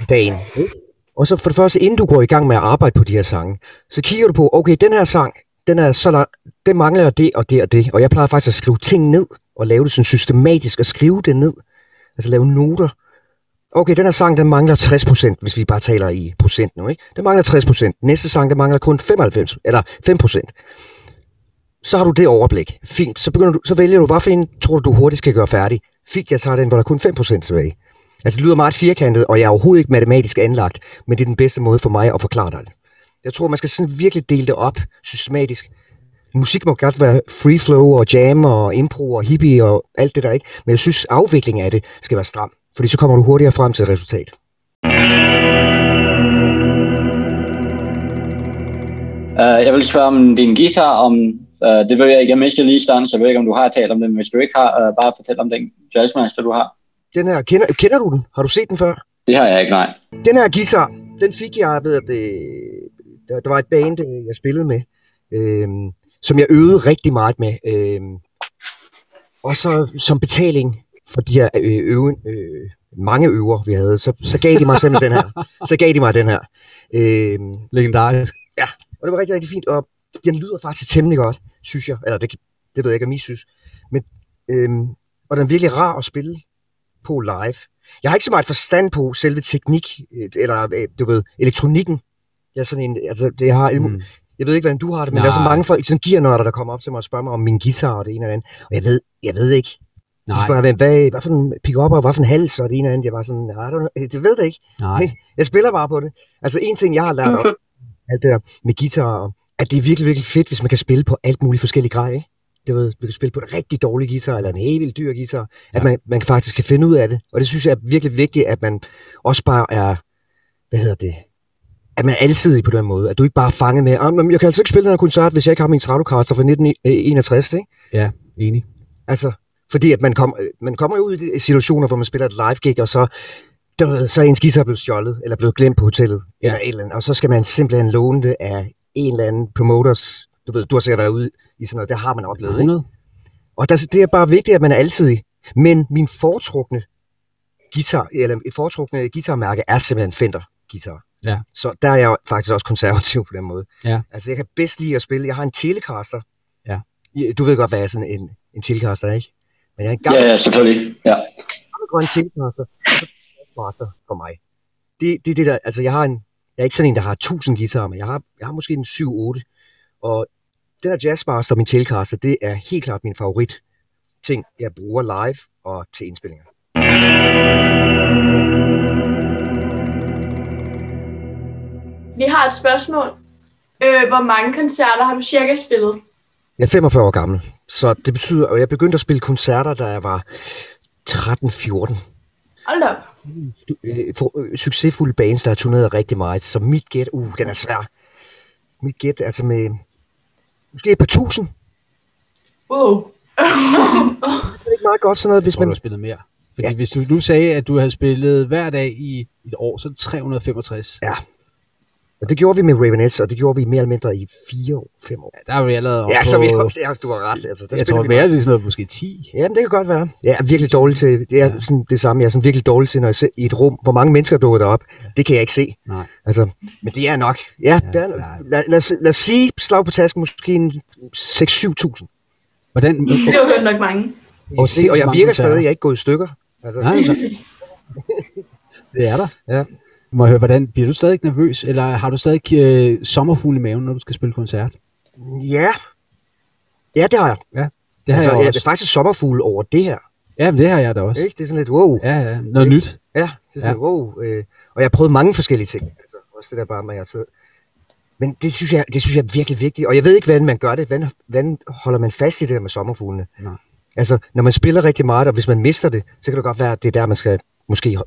om dagen. Ikke? Og så for det første, inden du går i gang med at arbejde på de her sange, så kigger du på, okay, den her sang, den er så lang, det mangler det og det og det. Og jeg plejer faktisk at skrive ting ned, og lave det sådan systematisk, og skrive det ned. Altså lave noter. Okay, den her sang, den mangler 60%, hvis vi bare taler i procent nu, ikke? Den mangler 60%. Næste sang, den mangler kun 95, eller 5%. Så har du det overblik. Fint. Så, begynder du, så vælger du, hvad for en tror du, du hurtigt skal gøre færdig. Fint, jeg tager den, hvor der kun 5% tilbage. Altså, det lyder meget firkantet, og jeg er overhovedet ikke matematisk anlagt, men det er den bedste måde for mig at forklare dig det. Jeg tror, man skal sådan virkelig dele det op systematisk. Musik må godt være free flow og jam og impro og hippie og alt det der, ikke? Men jeg synes, afviklingen af det skal være stram, fordi så kommer du hurtigere frem til et resultat. Uh, jeg vil spørge om din guitar, om, uh, det ved jeg ikke, jeg mistede lige stand, så jeg ved ikke, om du har talt om det, men hvis du ikke har, uh, bare fortæl om den jazzmaster, du har. Den her, kender, kender du den? Har du set den før? Det har jeg ikke, nej. Den her guitar, den fik jeg ved, at det, der, der var et band, øh, jeg spillede med, øhm, som jeg øvede rigtig meget med. Øhm, og så som betaling for de her øh, øve, øh, mange øver, vi havde, så, så gav de mig simpelthen den her. Så gav de mig den her. Øhm, Legendarisk. og det var rigtig, rigtig fint, og den lyder faktisk temmelig godt, synes jeg. Eller det, det ved jeg ikke, om I synes. Men, øhm, og den er virkelig rar at spille på live. Jeg har ikke så meget forstand på selve teknik, øh, eller øh, du ved, elektronikken. Jeg er sådan en, altså, det har, mm. Mm. jeg ved ikke, hvordan du har det, men der er så Nej. mange folk, sådan gearnørder, der kommer op til mig og spørger mig om min guitar og det ene og det andet. Og jeg ved, jeg ved ikke. Så Nej, spørger jeg, hvad, hvad, hvad for en pick-up og hvad for en hals og det ene og andet. Jeg var sådan, I don't det ved det ikke. nej. Jeg spiller bare på det. Altså en ting, jeg har lært om, alt det der med guitar, at det er virkelig, virkelig fedt, hvis man kan spille på alt muligt forskellige grej, ikke? Det ved, du kan spille på en rigtig dårlig guitar, eller en helt vildt dyr guitar, at Ja. man, man faktisk kan finde ud af det. Og det synes jeg er virkelig vigtigt, at man også bare er, hvad hedder det, at man er alsidig på den måde. At du ikke bare er fanget med, "Ah, men jeg kan altså ikke spille den her koncert, hvis jeg ikke har min Stratocaster fra 1961, ikke? Ja, enig. Altså, fordi at man, kom, man kommer jo ud i situationer, hvor man spiller et live gig, og så, ved, så er ens guitar blevet stjålet, eller blevet glemt på hotellet, ja. eller et eller andet, og så skal man simpelthen låne det af en eller anden promoters, du ved, du har sikkert været ude i sådan noget, det har man oplevet, ikke? 100. Og der, det er bare vigtigt, at man er alsidig. Men min foretrukne guitar, eller et foretrukne guitarmærke er simpelthen Fender guitar. Ja. Så der er jeg faktisk også konservativ på den måde. Ja. Altså jeg kan bedst lide at spille. Jeg har en Telecaster. Ja. Du ved godt, hvad er sådan en, en Telecaster er, ikke? Men jeg har en gammel, Ja, ja, selvfølgelig. Ja. gammel grøn Telecaster, og så Jazzmaster for mig. Det, det er det der, altså jeg har en, jeg er ikke sådan en, der har 1000 guitarer, men jeg har, jeg har måske en 7-8. Og den der Jazzmaster, min Telecaster, det er helt klart min favorit ting, jeg bruger live og til indspillinger. Vi har et spørgsmål. Øh, hvor mange koncerter har du cirka spillet? Jeg er 45 år gammel, så det betyder, at jeg begyndte at spille koncerter, da jeg var 13-14. Hold op. Øh, for, øh, succesfulde bands, der har turneret rigtig meget, så mit gæt, uh, den er svær. Mit gæt, altså med måske et par tusind, Wow. det er ikke meget godt sådan noget, hvis du man... har spillet mere. Fordi ja. hvis du nu sagde, at du havde spillet hver dag i et år, så er det 365. Ja. Og det gjorde vi med Ravenettes, og det gjorde vi mere eller mindre i fire år, fem år. Der er vi allerede Ja, så vi også, ja, du har ret. Altså, der jeg tror vi mere, det er sådan noget, måske 10. Jamen, det kan godt være. Jeg er virkelig dårlig til, det er Ja. sådan det samme, jeg er sådan virkelig dårlig til, når jeg ser i et rum, hvor mange mennesker dukker derop. Det kan jeg ikke se. Nej. Altså, men det er nok. Ja, Ja, det er, ja. lad, lad, os, lad os sige, slag på tasken, måske en 6-7.000. Hvordan, Det var godt nok mange. Og, se, og jeg virker stadig, jeg er ikke gået i stykker. Altså, nej. det er der. Ja. Må jeg høre, hvordan, bliver du stadig nervøs, eller har du stadig øh, sommerfugl i maven, når du skal spille koncert? Ja. Ja, det har jeg. Det har altså, jeg jeg også. er faktisk sommerfugl over det her. Ja, men det har jeg da også. Ikke? Det er sådan lidt, wow. Ja, ja. Noget Ikke? nyt. Ja, det er sådan Ja. ja. wow. Øh, og jeg har prøvet mange forskellige ting. Altså, også det der bare med, at jeg sidder. Men det synes, jeg, det synes jeg er virkelig vigtigt. Og jeg ved ikke, hvordan man gør det. Hvordan, hvordan holder man fast i det der med sommerfuglene? Nej. Altså, når man spiller rigtig meget, og hvis man mister det, så kan det godt være, at det er der, man skal måske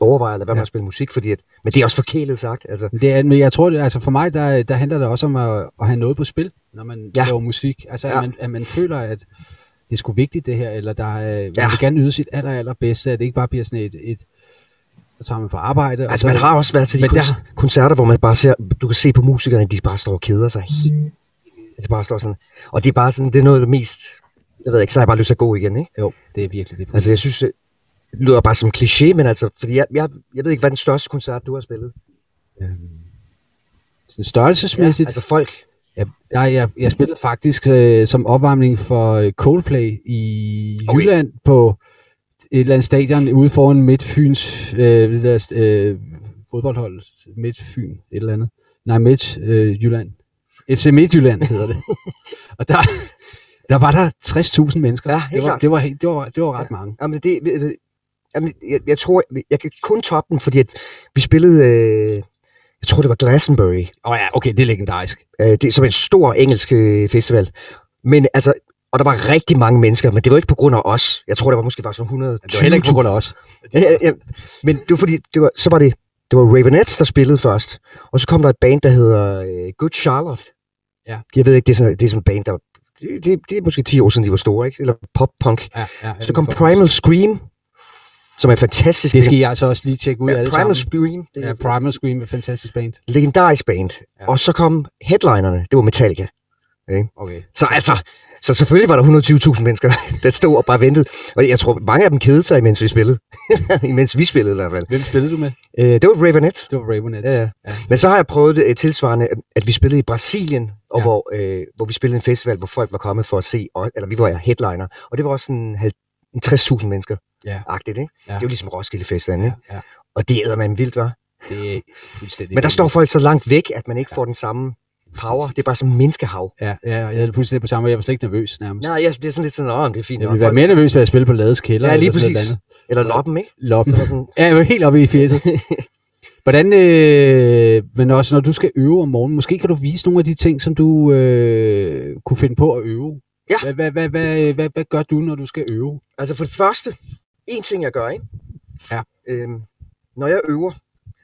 overveje, eller hvad Ja. man spille musik, fordi at, men det er også forkælet sagt. Altså, Det er, men jeg tror, det, altså for mig, der, der handler det også om at, at have noget på spil, når man ja. Laver musik. Altså, ja. At, man, at man føler, at det er sgu vigtigt det her, eller der er, man Ja. vil gerne yde sit aller, allerbedste, at det ikke bare bliver sådan et, et så tager man på arbejde. og altså så, man har også været til de der- koncer- koncerter, hvor man bare ser, du kan se på musikerne, de bare står og keder sig. helt- De bare står sådan. Og det er bare sådan, det er noget af det mest, jeg ved ikke, så har jeg bare lyst til at gå igen, ikke? Jo, det er virkelig det. Altså, jeg synes, det lyder bare som kliché, men altså, fordi jeg, jeg, jeg ved ikke, hvad den største koncert, du har spillet? sådan størrelsesmæssigt. altså folk. Ja, jeg, jeg, jeg spillede faktisk øh, som opvarmning for øh, Coldplay i Okay. Jylland på et eller andet stadion ude foran Midtfyns øh, det der, øh, fodboldhold. Midtfyn, et eller andet. Nej, Midt øh, Jylland. FC Midtjylland hedder det. og der, der var der 60.000 mennesker. Ja, det, var, det, var, helt- det, var, det var ret mange. Jamen, det, jamen, jeg, jeg tror, jeg kan kun toppe den, fordi at vi spillede, øh, jeg tror, det var Glastonbury, Åh oh, ja, okay, det er legendarisk. øh, det er som en stor engelsk øh, festival. Men altså, og der var rigtig mange mennesker, men det var ikke på grund af os. Jeg tror, det var måske bare sådan 100. Det var heller ikke på grund af os. Ja, ja, ja. Men det var fordi, det var, så var det, det var Ravenettes, der spillede først. Og så kom der et band, der hedder øh, Good Charlotte. Ja. Jeg ved ikke, det er sådan, det er sådan et band, der... Det, det, det er måske 10 år siden, de var store, ikke? Eller pop-punk. Ja, ja, Så kom Primal Scream, som er fantastisk. Det skal I altså også lige tjekke ud ja, alle Primal sammen. Scream. Det er Ja, Primal Scream er fantastisk band. legendarisk band. Ja. Og så kom headlinerne, det var Metallica. Okay. Så altså, så selvfølgelig var der 120.000 mennesker, der stod og bare ventede. Og jeg tror, mange af dem kedede sig, mens vi spillede. imens vi spillede i hvert fald. Hvem spillede du med? Øh, det var Ravenettes. Det var Ravenettes. Ja, ja. ja. Men så har jeg prøvet det øh, tilsvarende, at vi spillede i Brasilien, og Ja. hvor, øh, hvor vi spillede en festival, hvor folk var kommet for at se, og, eller vi var headliner, og det var også sådan halv- en 60.000 mennesker. Ja. Agtigt, ikke? Ja. Det er jo ligesom Roskilde Festivalen, ja, ikke? ja. Og det æder man vildt, var. Det er fuldstændig Men der står folk så langt væk, at man ikke får den samme power. Det er bare sådan en menneskehav. Ja, ja, jeg havde det fuldstændig på samme måde. Jeg var slet ikke nervøs nærmest. Nej, jeg, det er sådan lidt sådan, åh, det er fint. jeg ville være mere nervøs, ved at spille på Lades kælder. Ja, lige eller sådan præcis. noget Eller loppen, ikke? andet. Lop. Det var sådan, Ja, jeg var helt oppe i fjeset. Hvordan, øh, men også når du skal øve om morgenen, måske kan du vise nogle af de ting, som du øh, kunne finde på at øve. Ja. Hvad, hvad, hvad, hvad, hvad, hvad gør du, når du skal øve? Altså for det første, en ting jeg gør, ikke? Ja. Øhm, når jeg øver,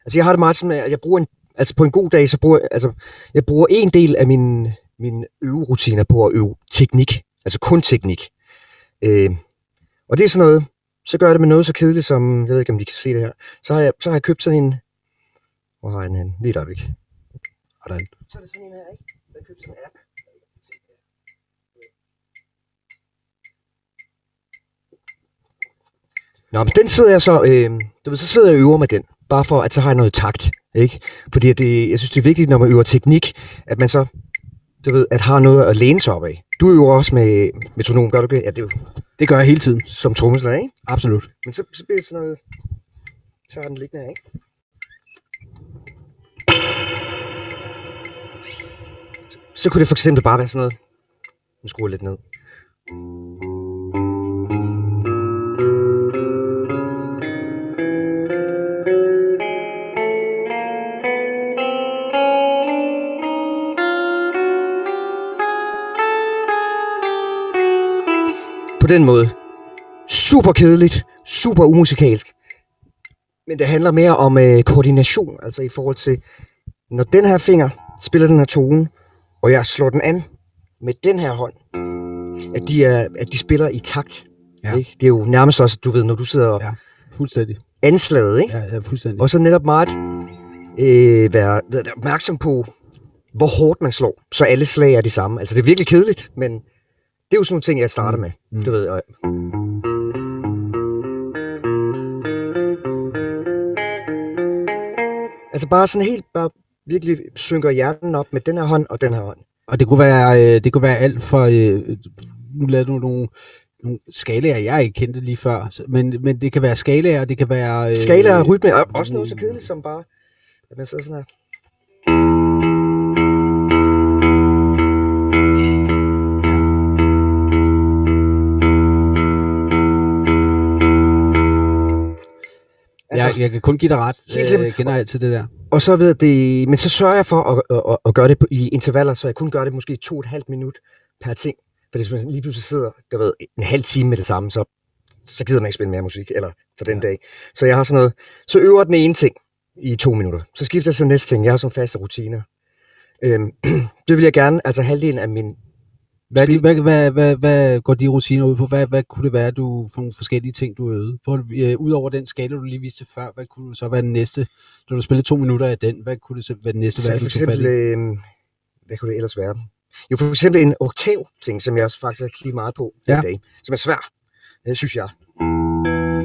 altså jeg har det meget sådan, at jeg bruger en, altså på en god dag, så bruger jeg, altså jeg bruger en del af min, min øverutiner på at øve teknik, altså kun teknik. Øhm, og det er sådan noget, så gør jeg det med noget så kedeligt som, jeg ved ikke om de kan se det her, så har jeg, så har jeg købt sådan en, hvor har jeg den hen? Lige et øjeblik. Hvordan? Så er det sådan en her, ikke? Jeg har købt sådan en app. Nå, men den sidder jeg så, øh, du ved, så sidder jeg og øver med den, bare for, at så har jeg noget takt, ikke? Fordi det, jeg synes, det er vigtigt, når man øver teknik, at man så, du ved, at har noget at læne sig op af. Du øver også med metronom, gør du ikke? Ja, det Det gør jeg hele tiden. som trommeslager, ikke? Absolut. Men så, så bliver det sådan noget, så har den liggende her, ikke? Så kunne det for eksempel bare være sådan noget, nu skruer jeg lidt ned. Den måde. Super kedeligt, super umusikalsk. Men det handler mere om øh, koordination, altså i forhold til, når den her finger spiller den her tone, og jeg slår den an med den her hånd, at de, er, at de spiller i takt. Ja. Ikke? Det er jo nærmest også, du ved, når du sidder og Ja. Fuldstændig. anslaget, ikke? Ja, ja fuldstændig. Og så netop meget øh, være, være opmærksom på, hvor hårdt man slår, så alle slag er de samme. Altså det er virkelig kedeligt, men det er jo sådan nogle ting, jeg starter Mm. med. Mm. Du ved, og, altså bare sådan helt, bare virkelig synker hjernen op med den her hånd og den her hånd. Og det kunne være, øh, det kunne være alt for... Øh, nu lavede du nogle, nogle skalaer, jeg ikke kendte lige før. Men, men det kan være skalaer, det kan være... Øh, Skala og rytme, og også noget så kedeligt som bare, at man sidder sådan her. Jeg kan kun give dig ret. Helt Øh. Jeg kender altid det der. Og så ved det, men så sørger jeg for at, at, at, at gøre det i intervaller, så jeg kun gør det måske to og et halvt minut per ting. For hvis man lige pludselig sidder der ved, en halv time med det samme, så, så gider man ikke spille mere musik, eller for den Ja. dag. Så jeg har sådan noget, så øver den ene ting i to minutter. Så skifter jeg til næste ting. Jeg har sådan faste rutiner. Øhm, det vil jeg gerne, altså halvdelen af min Hvad, Spil- hvad, hvad, hvad, hvad går de rutiner ud på? Hvad, hvad kunne det være, du for nogle forskellige ting, du øvede? På, øh, Udover den skala, du lige viste før, hvad kunne så være den næste? Når du spillede to minutter af den, hvad kunne det så være den næste, Så hvad for eksempel, øh, hvad kunne det ellers være? Jo, for eksempel en oktav-ting, som jeg også faktisk har kigget meget på ja. I dag, som er svær, det synes jeg.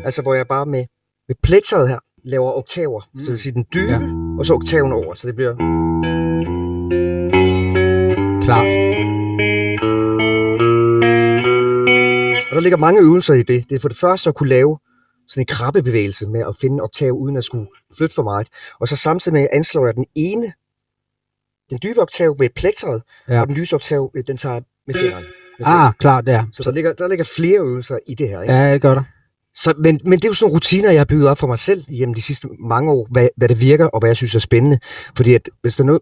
Altså, hvor jeg bare med, med plektret her laver oktaver, mm. så det vil sige den dybe. Ja. og så oktaven over, så det bliver... Klart. Og der ligger mange øvelser i det. Det er for det første at kunne lave sådan en krabbebevægelse med at finde en oktav, uden at skulle flytte for meget. Og så samtidig med anslår jeg den ene, den dybe oktav med plektret, ja. Og den lyse oktav, øh, den tager med fingeren. Med Ah, klart, ja. Så der ligger, der ligger flere øvelser i det her. Ikke? Ja, det gør der. Så, men, men det er jo sådan nogle rutiner, jeg har bygget op for mig selv gennem de sidste mange år, hvad, hvad det virker, og hvad jeg synes er spændende. Fordi at, hvis der er noget,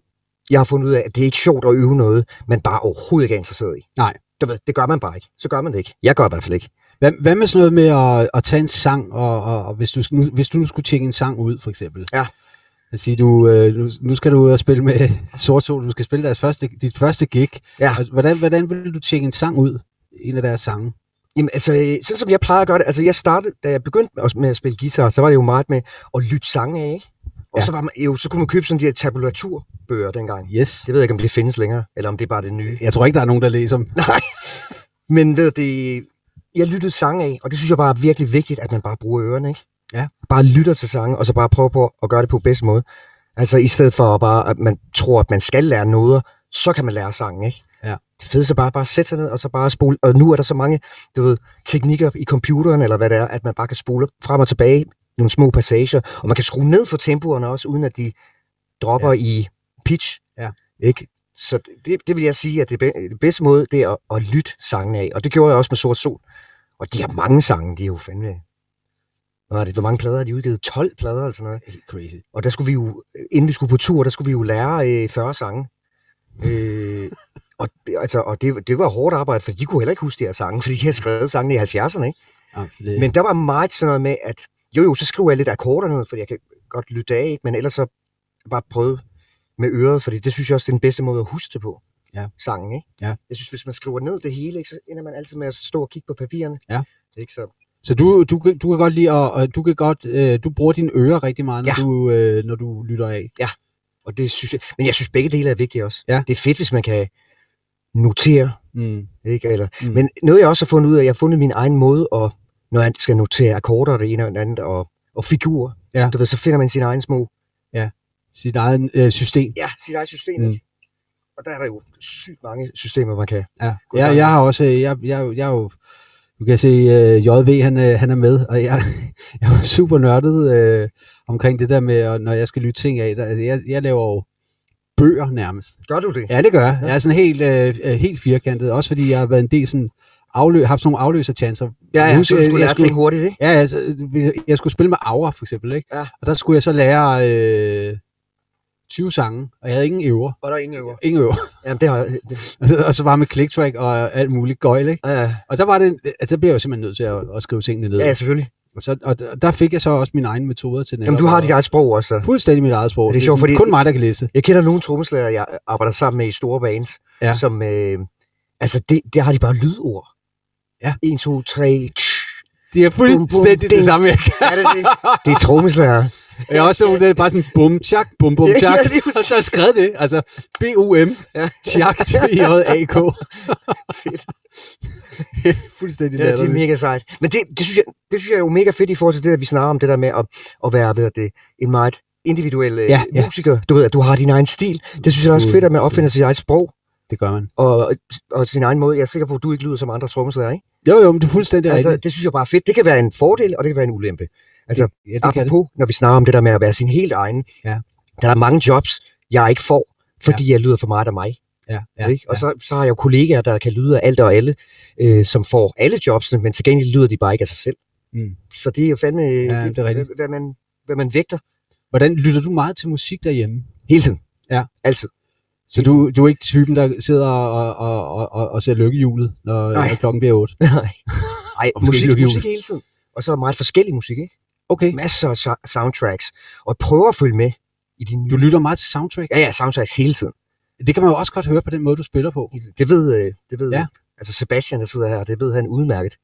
jeg har fundet ud af, at det er ikke sjovt at øve noget, man bare overhovedet ikke er interesseret i. Nej. Du ved, det gør man bare ikke. Så gør man det ikke. Jeg gør i hvert fald ikke. Hvad, hvad med sådan noget med at, at tage en sang, og, og, og hvis, du, nu, hvis du nu skulle tjekke en sang ud, for eksempel. Ja. Sige, du, øh, nu, nu skal du ud og spille med Sort Sol, du skal spille deres første, dit første gig. Ja. Og hvordan, hvordan vil du tjekke en sang ud? En af deres sange? Jamen, altså, øh, sådan som jeg plejer at gøre det, altså jeg startede, da jeg begyndte med at- med at spille guitar, så var det jo meget med at lytte sange af, ikke? Og Ja. så, var man, jo, så kunne man købe sådan de her tabulaturbøger dengang. Yes. Det ved jeg ikke, om det findes længere, eller om det er bare det nye. Jeg tror ikke, der er nogen, der læser dem. Nej. Men ved det, jeg lyttede sange af, og det synes jeg bare er virkelig vigtigt, at man bare bruger ørerne, ikke? Ja. Bare lytter til sange, og så bare prøver på at gøre det på bedste måde. Altså i stedet for at bare, at man tror, at man skal lære noget, så kan man lære sangen, ikke? Ja. Det fedeste er bare, bare sætte sig ned, og så bare spole. Og nu er der så mange, du ved, teknikker i computeren, eller hvad det er, at man bare kan spole frem og tilbage nogle små passager, og man kan skrue ned for tempoerne også, uden at de dropper ja. i pitch. Ja. Ikke? Så det, det vil jeg sige, at det, be- det bedste måde, det er at, at lytte sangene af. Og det gjorde jeg også med Sort Sol. Og de har mange sange, de er jo fandme... Hvad er det? Hvor mange plader har de udgivet? 12 plader eller sådan noget. Helt crazy. Og der skulle vi jo, inden vi skulle på tur, der skulle vi jo lære øh, 40 sange. Øh, og altså, og det, det var hårdt arbejde, for de kunne heller ikke huske de her sange, fordi de havde skrevet sangene i 70'erne. Ikke? Ja, det, Men der var meget sådan noget med, at jo jo, så skriver jeg lidt akkorderne fordi jeg kan godt lytte af, ikke? men ellers så bare prøve med øret, fordi det synes jeg også, det er den bedste måde at huske det på. Ja. Sangen, ikke? Ja. Jeg synes, hvis man skriver ned det hele, ikke, så ender man altid med at stå og kigge på papirerne. Ja. Ikke så? Så du, du, du kan godt lide at, og du kan godt, øh, du bruger dine ører rigtig meget, når, Ja. du, øh, når du lytter af. Og det synes jeg, men jeg synes begge dele er vigtige også. Ja. Det er fedt, hvis man kan notere, Mm. ikke? Eller, mm. Men noget jeg også har fundet ud af, jeg har fundet min egen måde, at, når jeg skal notere akkorder det ene og det andet, og, og figurer, Ja. du ved, så finder man sin egen små, Sit eget øh, system. ja, sit eget system. Mm. Og der er der jo sygt mange systemer, man kan. Ja, gang jeg, har også, øh, jeg, jeg, jeg er jo, du kan se, øh, JV, han, øh, han er med, og jeg, jeg er super nørdet øh, omkring det der med, når jeg skal lytte ting af, der, altså, jeg, jeg laver jo bøger nærmest. Gør du det? Ja, det gør jeg. Jeg er sådan helt, øh, helt firkantet, også fordi jeg har været en del sådan, aflø, haft sådan nogle afløserchancer. Ja, ja, Husk, så jeg- skulle jeg lære skulle- ting hurtigt, ikke? Ja, hvis jeg skulle spille med Aura, for eksempel, ikke? Ja. Og der skulle jeg så lære øh, 20 sange, og jeg havde ingen øver. Og der er ingen øver. Ingen øver. Jamen, det har jeg. Det, og så var med click track og alt muligt gøjl, ikke? ja, Og der var det, altså der blev jeg simpelthen nødt til at, at skrive tingene ned. ja, ja, selvfølgelig. Og, så, og der- fik jeg så også mine egne metoder til Jamen, du har dit eget sprog også. så. Fuldstændig mit eget sprog. Det er sjovt, sådan fordi- kun mig, der kan læse. Jeg kender nogle trommeslager, jeg arbejder sammen med i store bands, Ja. ja. som, øh, altså, det, der har de bare lydord. Ja. 1, 2, 3, Det er fuldstændig ding. det samme, jeg kan. er det det? Det er trommeslager. Jeg er også der er bare sådan bum, tjak, bum, bum, Ja, tjak. ja, lige og så har skrevet det. Altså, B-U-M, Ja. tjak, J-A-K. Fedt. fuldstændig Ja, det er mega sejt. Men det, det, synes jeg, det synes jeg er jo mega fedt i forhold til det, at vi snakker om det der med at, at være ved det, en meget individuel Ja, ja, ja. musiker. Du ved, at du har din egen stil. Det synes jeg er også fedt, at man opfinder sit eget sprog Det gør man. og, og sin egen måde. Jeg er sikker på, at du ikke lyder som andre trommeslager, ikke? Jo, jo, men du er fuldstændig Altså, rigtigt. det synes jeg bare er fedt. Det kan være en fordel, og det kan være en ulempe. Altså, ja, det kan det. apropos, når vi snakker om det der med at være sin helt egen. Ja. Der er mange jobs, jeg ikke får, fordi ja. jeg lyder for meget af mig. Ja, Ja, ja, ikke? Og ja. så, så har jeg jo kollegaer, der kan lyde af alt og alle, øh, som får alle jobsene, men til gengæld lyder de bare ikke af sig selv. Mm. Så det er jo fandme, det er rigtigt. hvad, hvad man hvad man vægter. Hvordan lytter du meget til musik derhjemme? Hele tiden. Ja. Altid. Så du, du er ikke typen, der sidder og, og, og, og, og ser lykkehjulet, når, Nej. når klokken bliver 8? Nej. Ej, Og måske musik, musik hele tiden. Og så meget forskellig musik, ikke? Okay. Masser af so- soundtracks. Og prøver at følge med i de nye... Du lytter meget til soundtrack. Ja, ja, soundtracks hele tiden. Det kan man jo også godt høre på den måde, du spiller på. Det ved, øh, det ved Ja. altså Sebastian, der sidder her, det ved han udmærket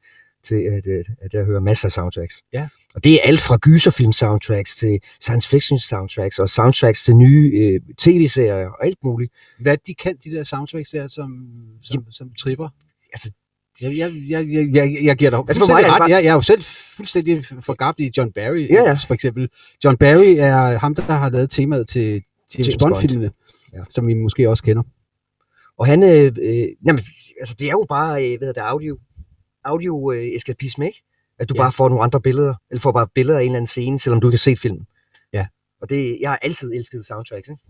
til, at, øh, at jeg hører masser af soundtracks. Ja. Og det er alt fra gyserfilm soundtracks til science fiction soundtracks og soundtracks til nye øh, tv-serier og alt muligt. Hvad de kan, de der soundtracks der, som, som, som tripper? Altså, Jeg, jeg, jeg, jeg, jeg, jeg giver dig Altså, for mig ret. Jeg, jeg er jo selv fuldstændig forgabt i John Barry, Ja, ja. for eksempel. John Barry er ham, der har lavet temaet til James, James James Bond. Bond-filmene, Ja. ja. som vi måske også kender. Og han, øh, øh, jamen, altså det er jo bare, øh, hvad hedder det, audio, audio øh, eskapisme, ikke? At du Ja. bare får nogle andre billeder, eller får bare billeder af en eller anden scene, selvom du har set filmen. Ja. Og det, jeg har altid elsket soundtracks, ikke?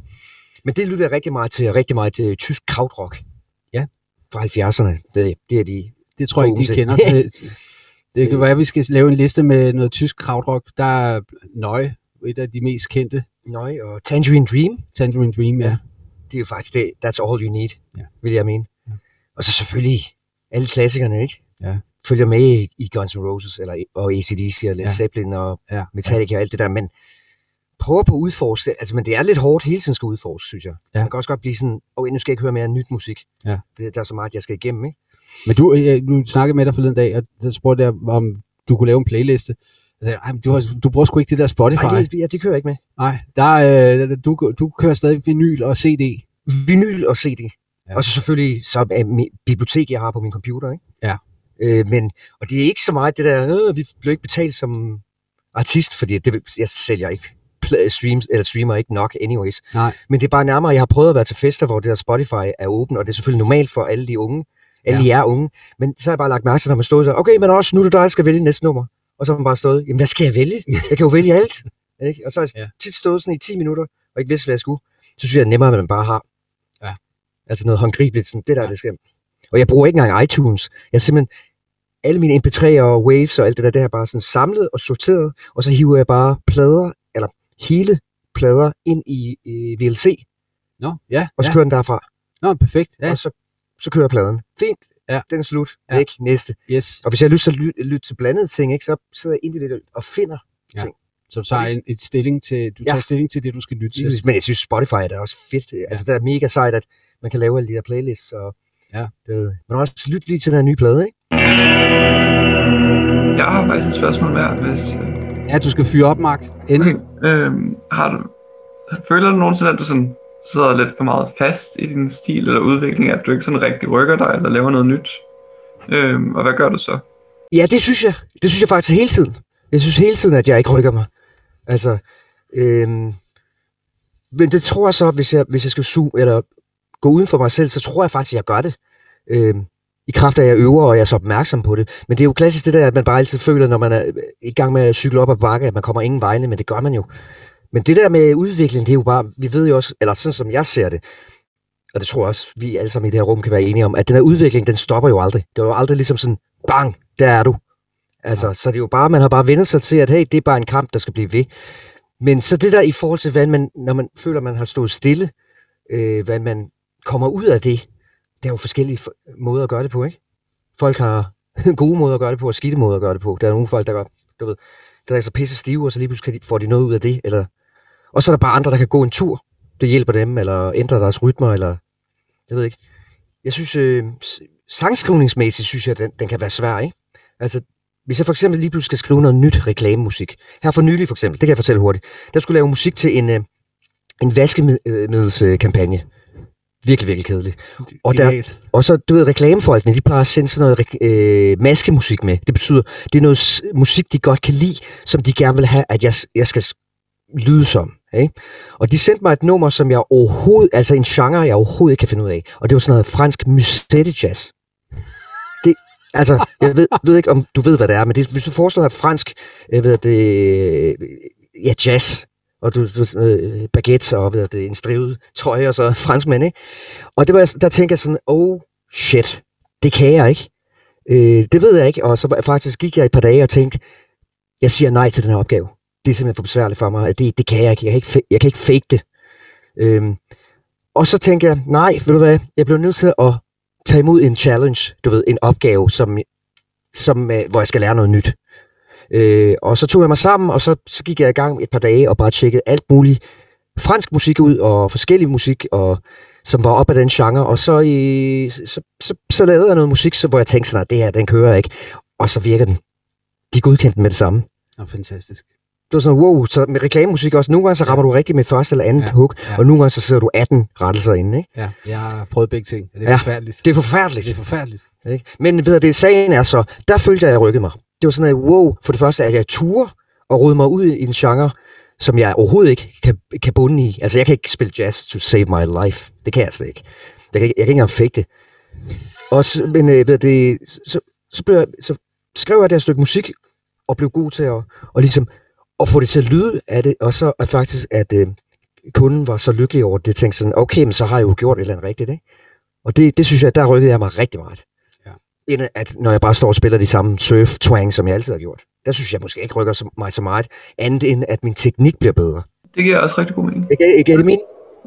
Men det lytter jeg rigtig meget til, rigtig meget øh, tysk krautrock. Ja. Fra 70'erne, det, det er de. Det tror jeg ikke, de kender. til. Det, det kan være, at vi skal lave en liste med noget tysk krautrock. Der er Nøje, et af de mest kendte. Nøj, og Tangerine Dream, Tangerine Dream, ja. Ja. det er jo faktisk det, that's all you need, Ja. vil jeg mene. Ja. Og så selvfølgelig alle klassikerne, ikke? Ja. Følger med i, i Guns N' Roses, eller, og ACDC, og Led Ja. Zeppelin, og ja. Metallica og alt det der, men prøver på at udforske. Altså, men det er lidt hårdt hele tiden skal udforske, synes jeg. Ja. Man kan også godt blive sådan, okay, nu skal jeg ikke høre mere nyt musik. Ja. Fordi der er så meget, jeg skal igennem, ikke? Men du, øh, du snakkede med dig forleden dag, og så spurgte jeg, om du kunne lave en playliste. Jeg sagde, "Ej, du, har, du bruger sgu ikke det der Spotify. Nej, det, ja, det kører jeg ikke med. Nej, der, er, øh, du, du kører stadig vinyl og CD. Vinyl og CD. Ja. Og så selvfølgelig så er bibliotek, jeg har på min computer, ikke? Ja. Øh, men, og det er ikke så meget det der, øh, vi bliver ikke betalt som artist, fordi det, jeg sælger ikke streams, eller streamer ikke nok anyways. Nej. Men det er bare nærmere, jeg har prøvet at være til fester, hvor det der Spotify er åben, og det er selvfølgelig normalt for alle de unge, alle Ja. jer unge, men så har jeg bare lagt mærke til, når man stod så, okay, men også nu er det dig, der skal vælge næste nummer. Og så har man bare stået, jamen hvad skal jeg vælge? Jeg kan jo vælge alt. Ikke? Og så har jeg Ja. tit stået sådan i 10 minutter, og ikke vidste, hvad jeg skulle. Så synes jeg, det er nemmere, at man bare har. Ja. Altså noget håndgribeligt, sådan, det der, Ja. det skal. Og jeg bruger ikke engang iTunes. Jeg simpelthen, alle mine MP3'er og Waves og alt det der, det har jeg bare sådan samlet og sorteret, og så hiver jeg bare plader, eller hele plader ind i, i VLC, Nå, ja. og så ja. kører den derfra. Nå, perfekt. Ja, Ja. Og så, så kører pladen. Fint, Ja. den er slut. Ja. Ja. Væk, næste. yes. Og hvis jeg har lyst til at lytte, lytte til blandede ting, ikke, så sidder jeg individuelt og finder. Så du tager en, et stilling til, du Ja. tager stilling til det, du skal lytte til. Men jeg synes, Spotify er da også fedt. Ja. Altså, det er mega sejt, at man kan lave alle de der playlists. Og, Ja. Det, ved- men også lytte lige til den her nye plade, ikke? Jeg har faktisk et spørgsmål mere, hvis... Ja, du skal fyre op, Mark. Endelig. Okay. Øhm, har du, føler du nogensinde, at du sådan sidder lidt for meget fast i din stil eller udvikling, at du ikke sådan rigtig rykker dig eller laver noget nyt? Øhm, og hvad gør du så? Ja, det synes jeg. Det synes jeg faktisk hele tiden. Jeg synes hele tiden, at jeg ikke rykker mig. Altså, øhm, men det tror jeg så, hvis jeg, hvis jeg skal zoome, eller gå uden for mig selv, så tror jeg faktisk, at jeg gør det. Øhm, I kraft af, at jeg øver, og jeg er så opmærksom på det. Men det er jo klassisk det der, at man bare altid føler, når man er i gang med at cykle op ad bakke, at man kommer ingen vegne, men det gør man jo. Men det der med udvikling, det er jo bare, vi ved jo også, eller sådan som jeg ser det, og det tror jeg også, vi alle sammen i det her rum kan være enige om, at den her udvikling, den stopper jo aldrig. Det er jo aldrig ligesom sådan, bang, der er du. Altså, så det er jo bare, man har bare vendt sig til, at hey, det er bare en kamp, der skal blive ved. Men så det der i forhold til, hvad man, når man føler, man har stået stille, øh, hvad man kommer ud af det, der er jo forskellige måder at gøre det på, ikke? Folk har gode måder at gøre det på, og skidte måder at gøre det på. Der er nogle folk, der gør, du ved, der er så pisse stive, og så lige pludselig kan får de noget ud af det. Eller... Og så er der bare andre, der kan gå en tur. Det hjælper dem, eller ændrer deres rytmer, eller jeg ved ikke. Jeg synes, øh, sangskrivningsmæssigt, synes jeg, den, den kan være svær, ikke? Altså, hvis jeg for eksempel lige pludselig skal skrive noget nyt reklamemusik. Her for nylig for eksempel, det kan jeg fortælle hurtigt. Der skulle jeg lave musik til en, øh, en vaskemiddelskampagne. Virkelig, virkelig kedelig. Og der, og så, du ved, reklamefolkene, de plejer at sende sådan noget øh, maskemusik med. Det betyder, det er noget musik, de godt kan lide, som de gerne vil have, at jeg, jeg skal lyde som. Ikke? Og de sendte mig et nummer, som jeg overhovedet, altså en genre, jeg overhovedet ikke kan finde ud af. Og det var sådan noget fransk musette jazz. Det, altså, jeg ved, ved ikke, om du ved, hvad det er, men det, hvis du forestiller dig fransk, jeg ved det, ja, jazz, og du, du øh, baguettes og hvad det, en strivet trøje og så franskmand, ikke? Og det var, der tænker jeg sådan, oh shit, det kan jeg ikke. Øh, det ved jeg ikke, og så faktisk gik jeg et par dage og tænkte, jeg siger nej til den her opgave. Det er simpelthen for besværligt for mig. Det, det kan jeg ikke. Jeg kan ikke, jeg kan ikke fake det. Øhm, og så tænker jeg, nej, ved du hvad, jeg blev nødt til at tage imod en challenge, du ved, en opgave, som, som, øh, hvor jeg skal lære noget nyt. Øh, og så tog jeg mig sammen, og så, så gik jeg i gang et par dage og bare tjekkede alt muligt fransk musik ud, og forskellig musik, og som var op af den genre, og så, i, så, så, så lavede jeg noget musik, så, hvor jeg tænkte sådan, at det her, den kører ikke. Og så virker den. De godkendte den med det samme. Nå, fantastisk. Det var sådan, wow, så med reklamemusik også. Nogle gange så rammer du rigtigt med første eller andet Ja, hook, ja. og nogle gange så sidder du 18 rettelser inde, ikke? Ja, jeg har prøvet begge ting, det er Ja, forfærdeligt. Det er forfærdeligt. Det er forfærdeligt. Ikke? Men ved du, det sagen er så, der følte jeg, at jeg rykkede mig. Det var sådan, noget, wow, for det første, at jeg turde og rode mig ud i en genre, som jeg overhovedet ikke kan, kan bunde i. Altså, jeg kan ikke spille jazz to save my life. Det kan jeg slet ikke. Jeg kan, jeg kan ikke engang fake det. Og så, men øh, det, så, så, blev jeg, så skrev jeg det her stykke musik, og blev god til at, og ligesom, at få det til at lyde af det, og så at faktisk, at øh, kunden var så lykkelig over det, jeg tænkte sådan, okay, men så har jeg jo gjort et eller andet rigtigt, ikke? Og det, det synes jeg, der rykkede jeg mig rigtig meget. End at, når jeg bare står og spiller de samme surf twang, som jeg altid har gjort. Der synes jeg måske ikke rykker så, mig så meget, andet end at min teknik bliver bedre. Det giver også rigtig god mening. Ikke, ikke er det min?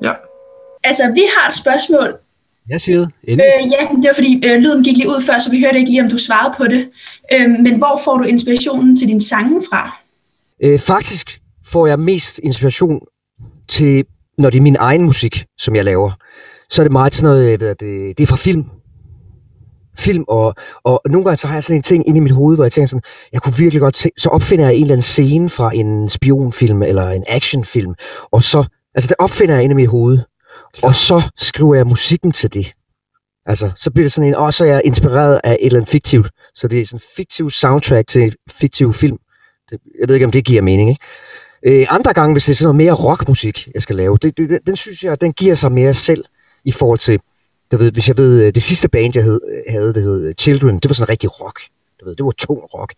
Ja. Altså, vi har et spørgsmål. Jeg siger det. Øh, ja, det var fordi øh, lyden gik lige ud før, så vi hørte ikke lige, om du svarede på det. Øh, men hvor får du inspirationen til dine sange fra? Øh, faktisk får jeg mest inspiration til, når det er min egen musik, som jeg laver. Så er det meget sådan noget, øh, det, det er fra film. Film, og, og nogle gange så har jeg sådan en ting inde i mit hoved, hvor jeg tænker sådan, jeg kunne virkelig godt tænke, så opfinder jeg en eller anden scene fra en spionfilm eller en actionfilm, og så, altså det opfinder jeg inde i mit hoved, og så skriver jeg musikken til det. Altså, så bliver det sådan en, og så er jeg inspireret af et eller andet fiktivt. Så det er sådan en fiktiv soundtrack til en fiktiv film. Det, jeg ved ikke, om det giver mening, ikke? Øh, andre gange, hvis det er sådan noget mere rockmusik, jeg skal lave, det, det, det, den synes jeg, den giver sig mere selv i forhold til, du ved, hvis jeg ved, øh, det sidste band, jeg havde, det hed øh, Children, det var sådan rigtig rock. Du ved, det var tung rock.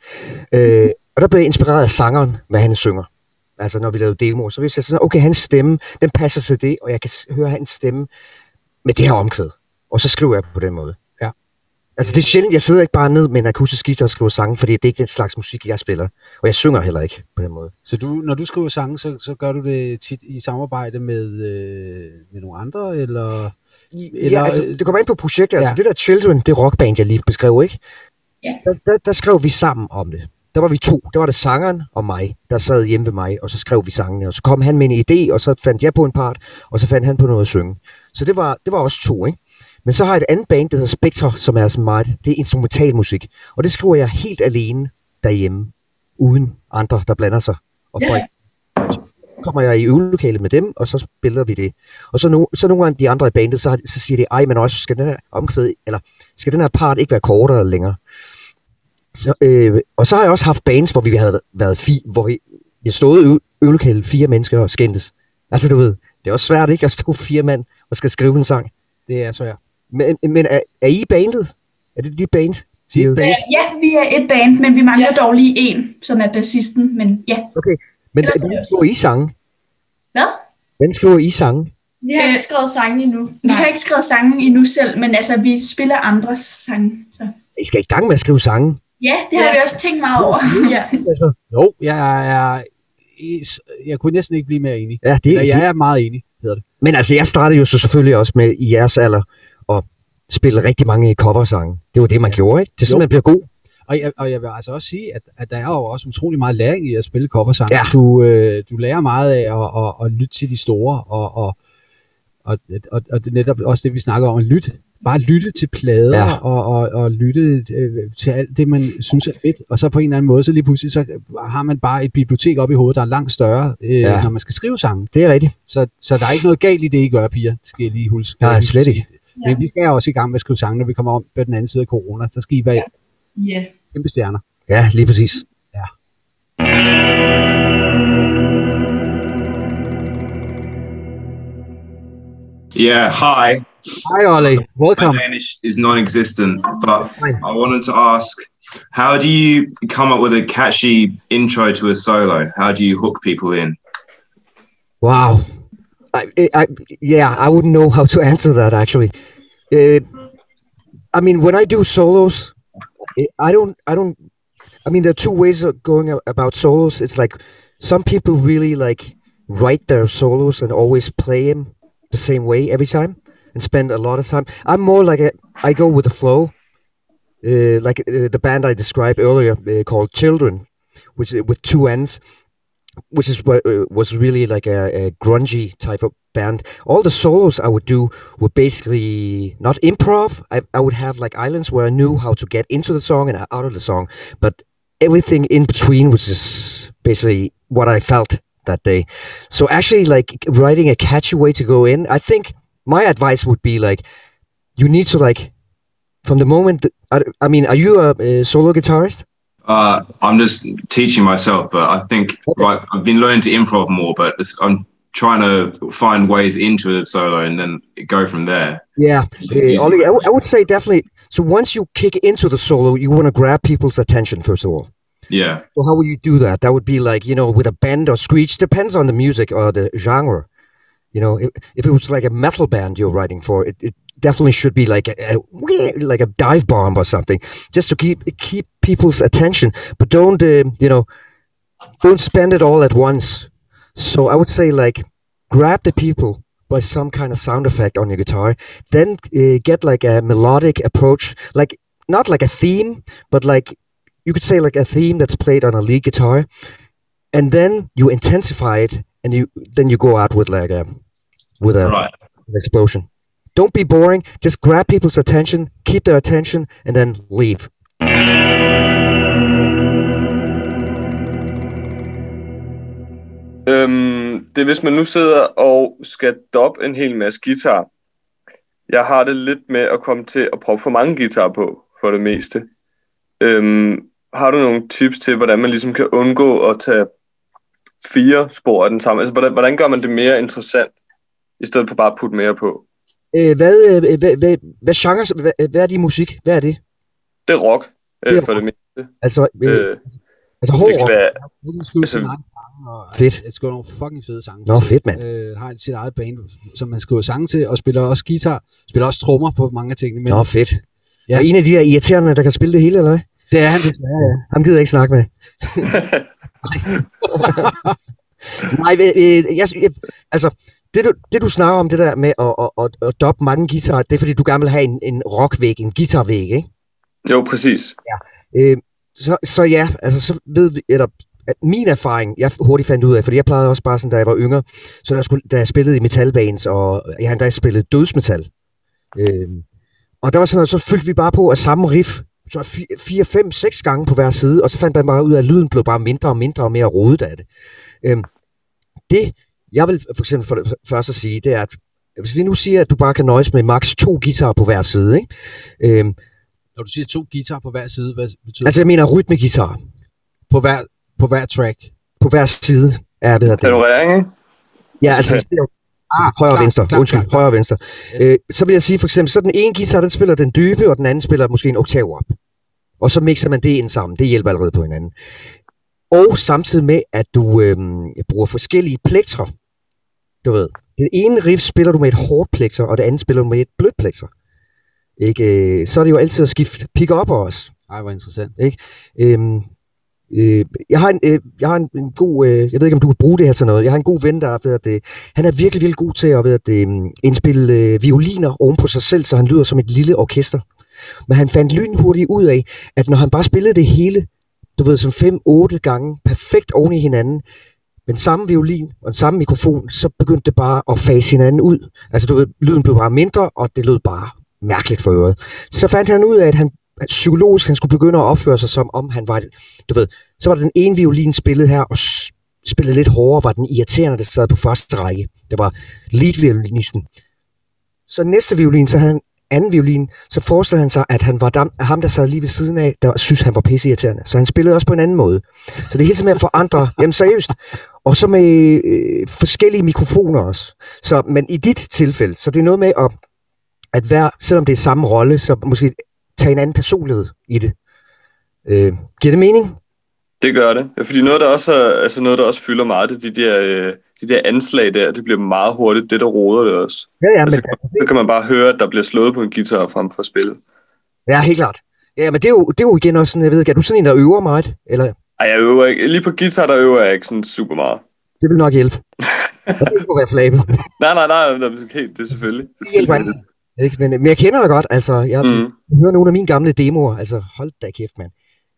Øh, og der blev jeg inspireret af sangeren, hvad han synger. Altså, når vi lavede demoer, så hvis jeg sådan, okay, hans stemme, den passer til det, og jeg kan høre hans stemme med det her omkvæd. Og så skriver jeg på den måde. Ja. Altså, det er sjældent, jeg sidder ikke bare ned med en akustisk guitar og skriver sange, fordi det er ikke den slags musik, jeg spiller. Og jeg synger heller ikke på den måde. Så du, når du skriver sange, så, så gør du det tit i samarbejde med, øh, med nogle andre, eller? Eller- ja, altså, det kommer ind på projektet. Altså, Ja. det der Children, det rockband, jeg lige beskrev, ikke? Ja. Der, der, der skrev vi sammen om det. Der var vi to. Der var det sangeren og mig, der sad hjemme ved mig, og så skrev vi sangene. Og så kom han med en idé, og så fandt jeg på en part, og så fandt han på noget at synge. Så det var, det var også to, ikke? Men så har jeg et andet band, der hedder Spectre, som er sådan meget, det er instrumentalmusik. Og det skriver jeg helt alene derhjemme, uden andre, der blander sig. Og Ja. folk, så kommer jeg i øvelokalet med dem, og så spiller vi det. Og så, no, så nogle af de andre i bandet, så, har så siger de, ej, men også, skal den her omkvæd, eller skal den her part ikke være kortere eller længere? Så, øh, og så har jeg også haft bands, hvor vi havde været fi, hvor vi, vi har stået i øvelokalet fire mennesker og skændtes. Altså du ved, det er også svært ikke at stå fire mand og skal skrive en sang. Det er så jeg. Men, men er, er I bandet? Er det dit band? Siger? Øh, ja, vi er et band, men vi mangler ja. dog lige en, som er bassisten. Men ja, Okay, men Eller- hvordan skriver I sange? hvad? Hvordan skriver I sange? Vi har Øh, ikke skrevet sange endnu. Vi har ikke skrevet sangen endnu selv, men altså, vi spiller andres sange. Så. I skal i gang med at skrive sange. Ja, det har Ja. vi også tænkt meget over. Ja. Jo, jeg er... Jeg kunne næsten ikke blive mere enig. Ja, det, Ja, det, jeg er meget enig, hedder det. Men altså, jeg startede jo så selvfølgelig også med i jeres alder at spille rigtig mange coversange. Det var det, man ja. gjorde, ikke? Det er sådan, Jo. man bliver god. Og jeg, og jeg vil altså også sige, at, at der er jo også utrolig meget læring i at spille coversange. Ja. Du, øh, du lærer meget af at, at, at lytte til de store, og, og, og, og, og det er netop også det, vi snakker om, at lytte. Bare lytte til plader, Ja. ja. og, og, og lytte øh, til alt det, man synes er fedt. Og så på en eller anden måde, så lige pludselig, så har man bare et bibliotek op i hovedet, der er langt større, øh, Ja. ja. når man skal skrive sange. Det er rigtigt. Så, så der er ikke noget galt i det, I gør, piger. Det skal jeg lige huske. Nej, slet ikke. Men vi skal også i gang med at skrive sange, når vi kommer om på den anden side af corona. Så skal I være Ja. Kæmpe stjerner. Ja, lige præcis. Yeah, Yeah. hi. Hej, Ollie. My Welcome. Danish is non-existent, but I wanted to ask, how do you come up with a catchy intro to a solo? How do you hook people in? Wow. I, I, yeah, I wouldn't know how to answer that actually. Uh, I mean, when I do solos, I- don't, I don't. I mean, there are two ways of going about solos. It's like some people really like write their solos and always play them the same way every time and spend a lot of time. I'm more like a I go with the flow, uh, like uh, the band I described earlier uh, called Children, which with two ends, which is what uh, was really like a, a grungy type of band. All the solos I would do were basically not improv. I, I would have like islands where I knew how to get into the song and out of the song, but everything in between was just basically what I felt that day. So actually, like writing a catchy way to go in, I think my advice would be like, you need to like, from the moment. I, I mean, are you a, a solo guitarist? Uh, I'm just teaching myself, but I think right, I've been learning to improv more, but it's, I'm trying to find ways into a solo and then go from there. Yeah, uh, Ollie, I, w- I would say definitely. So once you kick into the solo, you want to grab people's attention first of all. Yeah, So how will you do that? That would be like you know with a bend or screech. Depends on the music or the genre. You know, if, if it was like a metal band you're writing for, it, it definitely should be like a, a like a dive bomb or something, just to keep keep people's attention. But don't uh, you know, don't spend it all at once. So I would say like grab the people by some kind of sound effect on your guitar, then uh, get like a melodic approach, like not like a theme, but like you could say like a theme that's played on a lead guitar, and then you intensify it, and you then you go out with like a with a right. an explosion. Don't be boring. Just grab people's attention, keep their attention, and then leave. Øhm, det er, hvis man nu sidder og skal doppe en hel masse guitar. Jeg har det lidt med at komme til at proppe for mange guitar på, for det meste. Øhm, har du nogle tips til, hvordan man ligesom kan undgå at tage fire spor af den samme? Altså, hvordan, hvordan gør man det mere interessant, i stedet for bare at putte mere på? Øh, hvad, øh, hvad, hvad, hvad genre, hvad, hvad er det i musik? Hvad er det? Det er rock, Det er øh, for det meste. Altså, øh, Øh, altså hård det rock. være, Altså- og Fedt. Det skriver nogle fucking fede sange. Nå, fedt, mand. Øh, har sit eget band, som man skriver sange til, og spiller også guitar, spiller også trommer på mange af tingene. Men Nå, fedt. Ja. Ja. Og en af de der irriterende, der kan spille det hele, eller hvad? det er han desværre, ja. Ham gider jeg ikke snakke med. Nej, øh, jeg, jeg, altså, det du, det du snakker om, det der med at, at, at, at doppe mange guitarer, det er fordi, du gerne vil have en, en rockvæg, en guitarvæg, ikke? jo, præcis. Øh, så, så ja, altså så ved vi, eller at min erfaring, jeg hurtigt fandt ud af, fordi jeg plejede også bare sådan, da jeg var yngre, så der skulle, da jeg spillede i metalbands, og jeg endda spillet dødsmetal. Øh, og der var sådan noget, så fyldte vi bare på af samme riff, så 4, 5, 6 gange på hver side, og så fandt jeg bare ud af, at lyden blev bare mindre og mindre og mere rodet af det. Øh, det, jeg vil for eksempel for det første sige, det er, at hvis vi nu siger, at du bare kan nøjes med maks to guitarer på hver side, ikke? Øh, Når du siger to guitar på hver side, hvad betyder altså det? jeg mener rytmeguitar. På hver, på hver track? på hver side er hvad det. Panorering, ikke? Ja, altså Ah, højre og klar, venstre. klar, Undskyld, klar, klar. højre og venstre. Yes. Øh, så vil jeg sige for eksempel, så den ene guitar, den spiller den dybe, og den anden spiller måske en oktav op. Og så mixer man det ind sammen. Det hjælper allerede på hinanden. Og samtidig med, at du øh, bruger forskellige plektrer. Du ved, den ene riff spiller du med et hårdt plekter, og det andet spiller du med et blødt plekter. Ikke? øh, Så er det jo altid at skifte pick-up også. Ej, hvor interessant. Øhm, øh, jeg har, en, øh, jeg har en, en god, øh, jeg ved ikke om du kan bruge det her til noget, jeg har en god ven, der er, ved at det, han er virkelig, virkelig god til at, ved at um, indspille øh, violiner oven på sig selv, så han lyder som et lille orkester. Men han fandt lynhurtigt ud af, at når han bare spillede det hele, du ved, som 5-8 gange, perfekt oven i hinanden, med samme violin og den samme mikrofon, så begyndte det bare at fase hinanden ud. Altså du ved, lyden blev bare mindre, og det lød bare mærkeligt for øret. Så fandt han ud af, at han at psykologisk han skulle begynde at opføre sig som om han var, du ved, så var den ene violin spillet her, og spillede lidt hårdere, var den irriterende, der sad på første række. Det var lead-violinisten. Så næste violin, så havde han anden violin, så forestillede han sig, at han var dam, ham, der sad lige ved siden af, der synes, han var pisse irriterende. Så han spillede også på en anden måde. Så det er hele tiden med at forandre, jamen seriøst. Og så med øh, forskellige mikrofoner også. Så, men i dit tilfælde, så det er noget med at, at være, selvom det er samme rolle, så måske tage en anden personlighed i det. Øh, giver det mening? Det gør det. Fordi noget, der også, er, altså noget, der også fylder meget, det er de der, øh, de der anslag der. Det bliver meget hurtigt, det der roder det også. Ja, ja, Altså, men, så kan man bare høre, at der bliver slået på en guitar frem for spillet. ja helt klart. Ja, men det er, jo, det er jo igen også sådan, jeg ved ikke, er du sådan en, der øver meget? Eller Ej, jeg øver ikke. Lige på guitar, der øver jeg ikke sådan super meget. Det vil nok hjælpe. Jeg vil ikke. Nej, nej, nej, nej, det det er selvfølgelig. Det hjælper altid. Ikke? Men, men jeg kender dig godt, altså. Jeg mm. hører nogle af mine gamle demoer. Altså, hold da kæft, mand.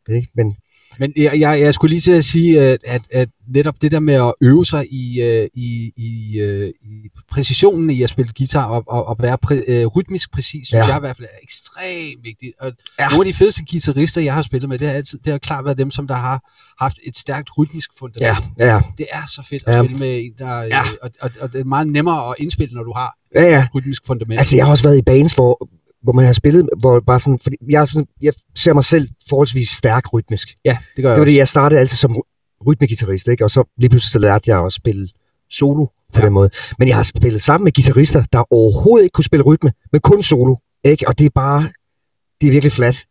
Ikke? Men Men jeg, jeg, jeg skulle lige til at sige, at, at, at netop det der med at øve sig i, øh, i, i, øh, i præcisionen i at spille guitar og, og, og være præ, øh, rytmisk præcis, synes Ja. jeg i hvert fald er ekstremt vigtigt. Og Ja. nogle af de fedeste guitarister, jeg har spillet med, det har, altid, det har klart været dem, som der har haft et stærkt rytmisk fundament. ja, ja. Det er så fedt at Ja. spille med en, der... Ja. Ja. Og, og, og det er meget nemmere at indspille, når du har ja, ja. rytmisk fundament. Altså, jeg har også været i bands, hvor, hvor man har spillet, hvor bare sådan, fordi jeg, jeg ser mig selv forholdsvis stærk rytmisk. ja, det gør Det jeg var også. det, jeg startede altid som ry- rytmegitarrist, ikke? Og så lige pludselig så lærte jeg at spille solo på. Ja. den måde. Men jeg har spillet sammen med guitarister, der overhovedet ikke kunne spille rytme, men kun solo, ikke? Og det er bare, det er virkelig flat.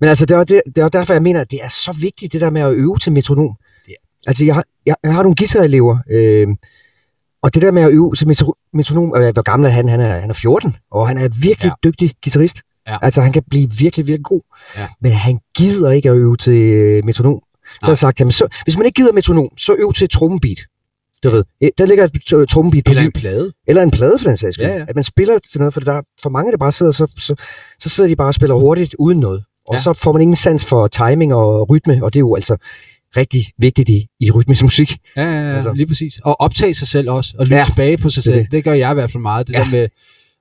Men altså, det er, det, det er derfor, jeg mener, at det er så vigtigt, det der med at øve til metronom. Ja. Altså, jeg har, jeg, jeg har nogle guitarelever, øh, og det der med at øve til metro, metronom, øh, hvor gammel er han? Han er, han er 14, og han er virkelig ja. Dygtig guitarist. Ja. Altså, han kan blive virkelig, virkelig god. Ja. Men han gider ikke at øve til øh, metronom. Så har jeg sagt, jamen, så, hvis man ikke gider metronom, så øv til trommebeat. Du ved, der ligger et øh, trommebeat på Eller en plade. eller en plade for den sags skyld. Ja, ja. At man spiller til noget, for der er for mange, der bare sidder, så, så, så sidder de bare og spiller hurtigt uden noget. Og Ja. så får man ingen sans for timing og rytme, og det er jo altså rigtig vigtigt i, i rytmisk musik. Ja, ja, ja Altså. lige præcis. Og optage sig selv også, og lytte Ja, tilbage på sig selv. det. Det. gør jeg i hvert fald meget. Det ja. der med,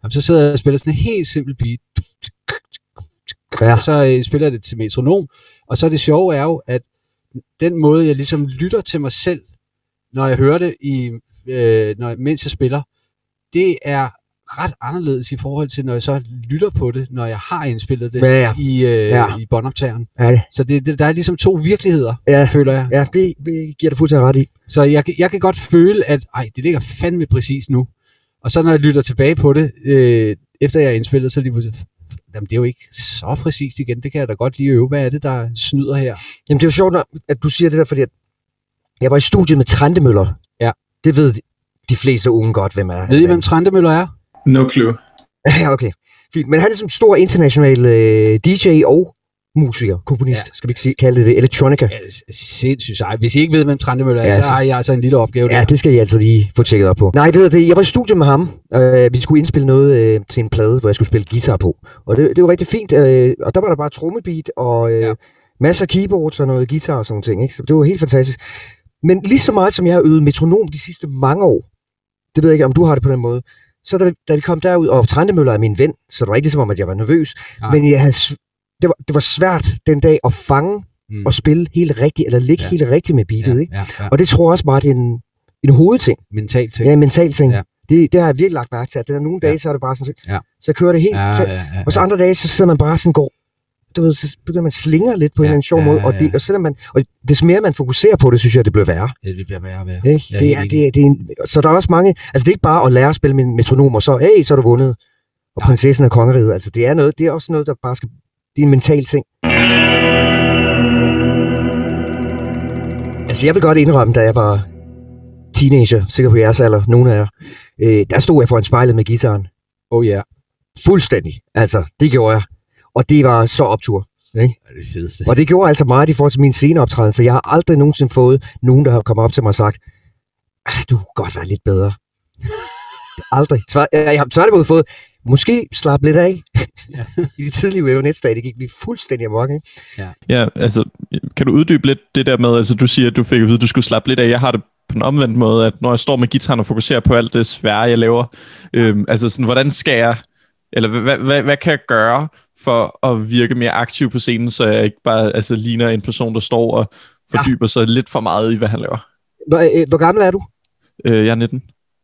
jamen, så sidder jeg og spiller sådan en helt simpel beat, Ja. og så øh, spiller jeg det til metronom. Og så det sjove er jo, at den måde, jeg ligesom lytter til mig selv, når jeg hører det, i, øh, når, mens jeg spiller, det er ret anderledes i forhold til, når jeg så lytter på det, når jeg har indspillet det Ja, ja. i, øh, Ja. i båndoptageren. Ja, det, Så det, det, der er ligesom to virkeligheder, ja, føler jeg. ja det, det giver du fuldstændig ret i. Så jeg, kan- jeg kan godt føle, at ej, det ligger fandme præcis nu. Og så når jeg lytter tilbage på det, øh, efter jeg er indspillet, så det lige pludselig, jamen det er jo ikke så præcist igen, det kan jeg da godt lige øve. Hvad er det, der snyder her? Jamen, det er jo sjovt, at du siger det der, fordi at jeg var i studiet med Trandemøller. Ja. Det ved de- fleste unge godt, hvem er. Ved I, hvem Trandemøller er? No clue. Ja, okay. Fint. Men han er som stor international øh, DJ og musiker, komponist, ja. Ja. skal vi ikke sige, kalde det Electronica. Ja, s- sindssygt sej. Hvis I ikke ved, hvem Trandemøller er, Ja, ja, så- så har jeg altså en lille opgave Ja, der. det skal jeg altså lige få tjekket op på. Nej, ved du det, jeg var i studiet med ham. Øh, vi skulle indspille noget øh, til en plade, hvor jeg skulle spille guitar på. Og det, det var rigtig fint. Øh, og der var der bare trommebeat og øh, ja. Ja. masser af keyboards og noget guitar og sådan ting. Ikke? Så det var helt fantastisk. Men lige så meget som jeg har øvet metronom de sidste mange år, det ved jeg ikke, om du har det på den måde, så da, da vi kom derud, og Trandemøller er min ven, så det var ikke ligesom om, at jeg var nervøs, Nej. men jeg havde, det, var, det var svært den dag at fange Mm. og spille helt rigtigt, eller ligge ja. Ja. helt rigtigt med beatet. ja, Ikke? ja, ja. Og det tror jeg også bare, det er en, en hovedting. Mentalt ting. Ja, en mental ting. Ja. Ja. Det, det har jeg virkelig lagt mærke til, at det er nogle dage, Ja. så er det bare sådan, så, Ja. så kører det helt. ja, så, ja, ja, og så andre dage, så sidder man bare sådan går, du ved, så begynder man slinger lidt på ja, en Ja, eller anden sjov ja, måde, og, ja, det, ja. og selvom man, og des mere man fokuserer på det, synes jeg, det bliver værre. ja. Det bliver værre og værre. Ikke? Er det, er, det, er, det er en, så der er også mange, altså det er ikke bare at lære at spille med en metronom, og så, hey, så er du vundet, og Nej. prinsessen af kongeriget, altså det er noget, det er også noget, der bare skal, det er en mental ting. Altså jeg vil godt indrømme, da jeg var teenager, sikkert på jeres alder, nogle af jer, øh, der stod jeg foran spejlet med gitaren. Oh ja, Fuldstændig. Altså, det gjorde jeg. Og det var så optur. det er det fedeste. Og det gjorde altså meget i forhold til min sceneoptræden, for jeg har aldrig nogensinde fået nogen, der har kommet op til mig og sagt, "Ah, du kunne godt være lidt bedre. aldrig. Så jeg, har tværtimod fået, måske slap lidt af. I de tidlige Wavenets-dage, det gik vi fuldstændig amok, ikke? Ja, altså, kan du uddybe lidt det der med, altså du siger, at du fik at vide, at du skulle slappe lidt af. Jeg har det på den omvendte måde, at når jeg står med gitaren og fokuserer på alt det svære, jeg laver, øhm, altså sådan, hvordan skal jeg, eller hvad, hvad, hvad kan jeg gøre for at virke mere aktiv på scenen, så jeg ikke bare altså, ligner en person, der står og fordyber sig lidt for meget i, hvad han laver. Hvor, øh, hvor gammel er du? Øh, jeg er 19.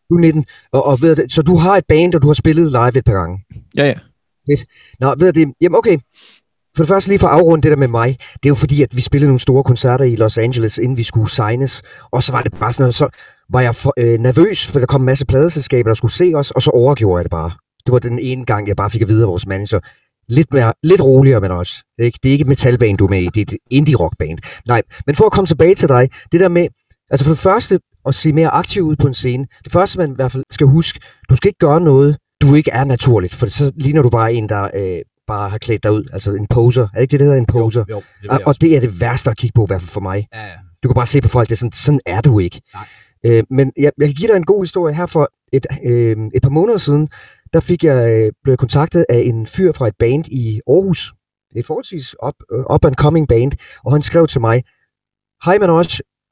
Du er 19. Og, og ved du, så du har et band, og du har spillet live et par gange. Ja, ja. Nå, ved det? Jamen okay. For det første lige for at afrunde det der med mig. Det er jo fordi, at vi spillede nogle store koncerter i Los Angeles, inden vi skulle signes. Og så var det bare sådan noget, så var jeg for, øh, nervøs, for der kom en masse pladeselskaber, der skulle se os, og så overgjorde jeg det bare. Det var den ene gang, jeg bare fik at vide af vores manager. Lidt, mere, lidt roligere med os. Ikke? Det er ikke et metalband, du er med i. Det er et indie-rockband. Nej, men for at komme tilbage til dig. Det der med, altså for det første, at se mere aktiv ud på en scene. Det første, man i hvert fald skal huske, du skal ikke gøre noget, du ikke er naturligt. For så ligner du bare en, der øh, bare har klædt dig ud. Altså en poser. Er det ikke det, der hedder en poser? Jo, jo det og, og det er det værste at kigge på, i hvert fald for mig. Ja, ja. Du kan bare se på folk, det er sådan, sådan er du ikke. Nej. Øh, men jeg, jeg kan give dig en god historie. Her for et, øh, et par måneder siden, der fik jeg øh, blevet kontaktet af en fyr fra et band i Aarhus. Et forholdsvis up, øh, up and coming band. Og han skrev til mig, Hej Manoj,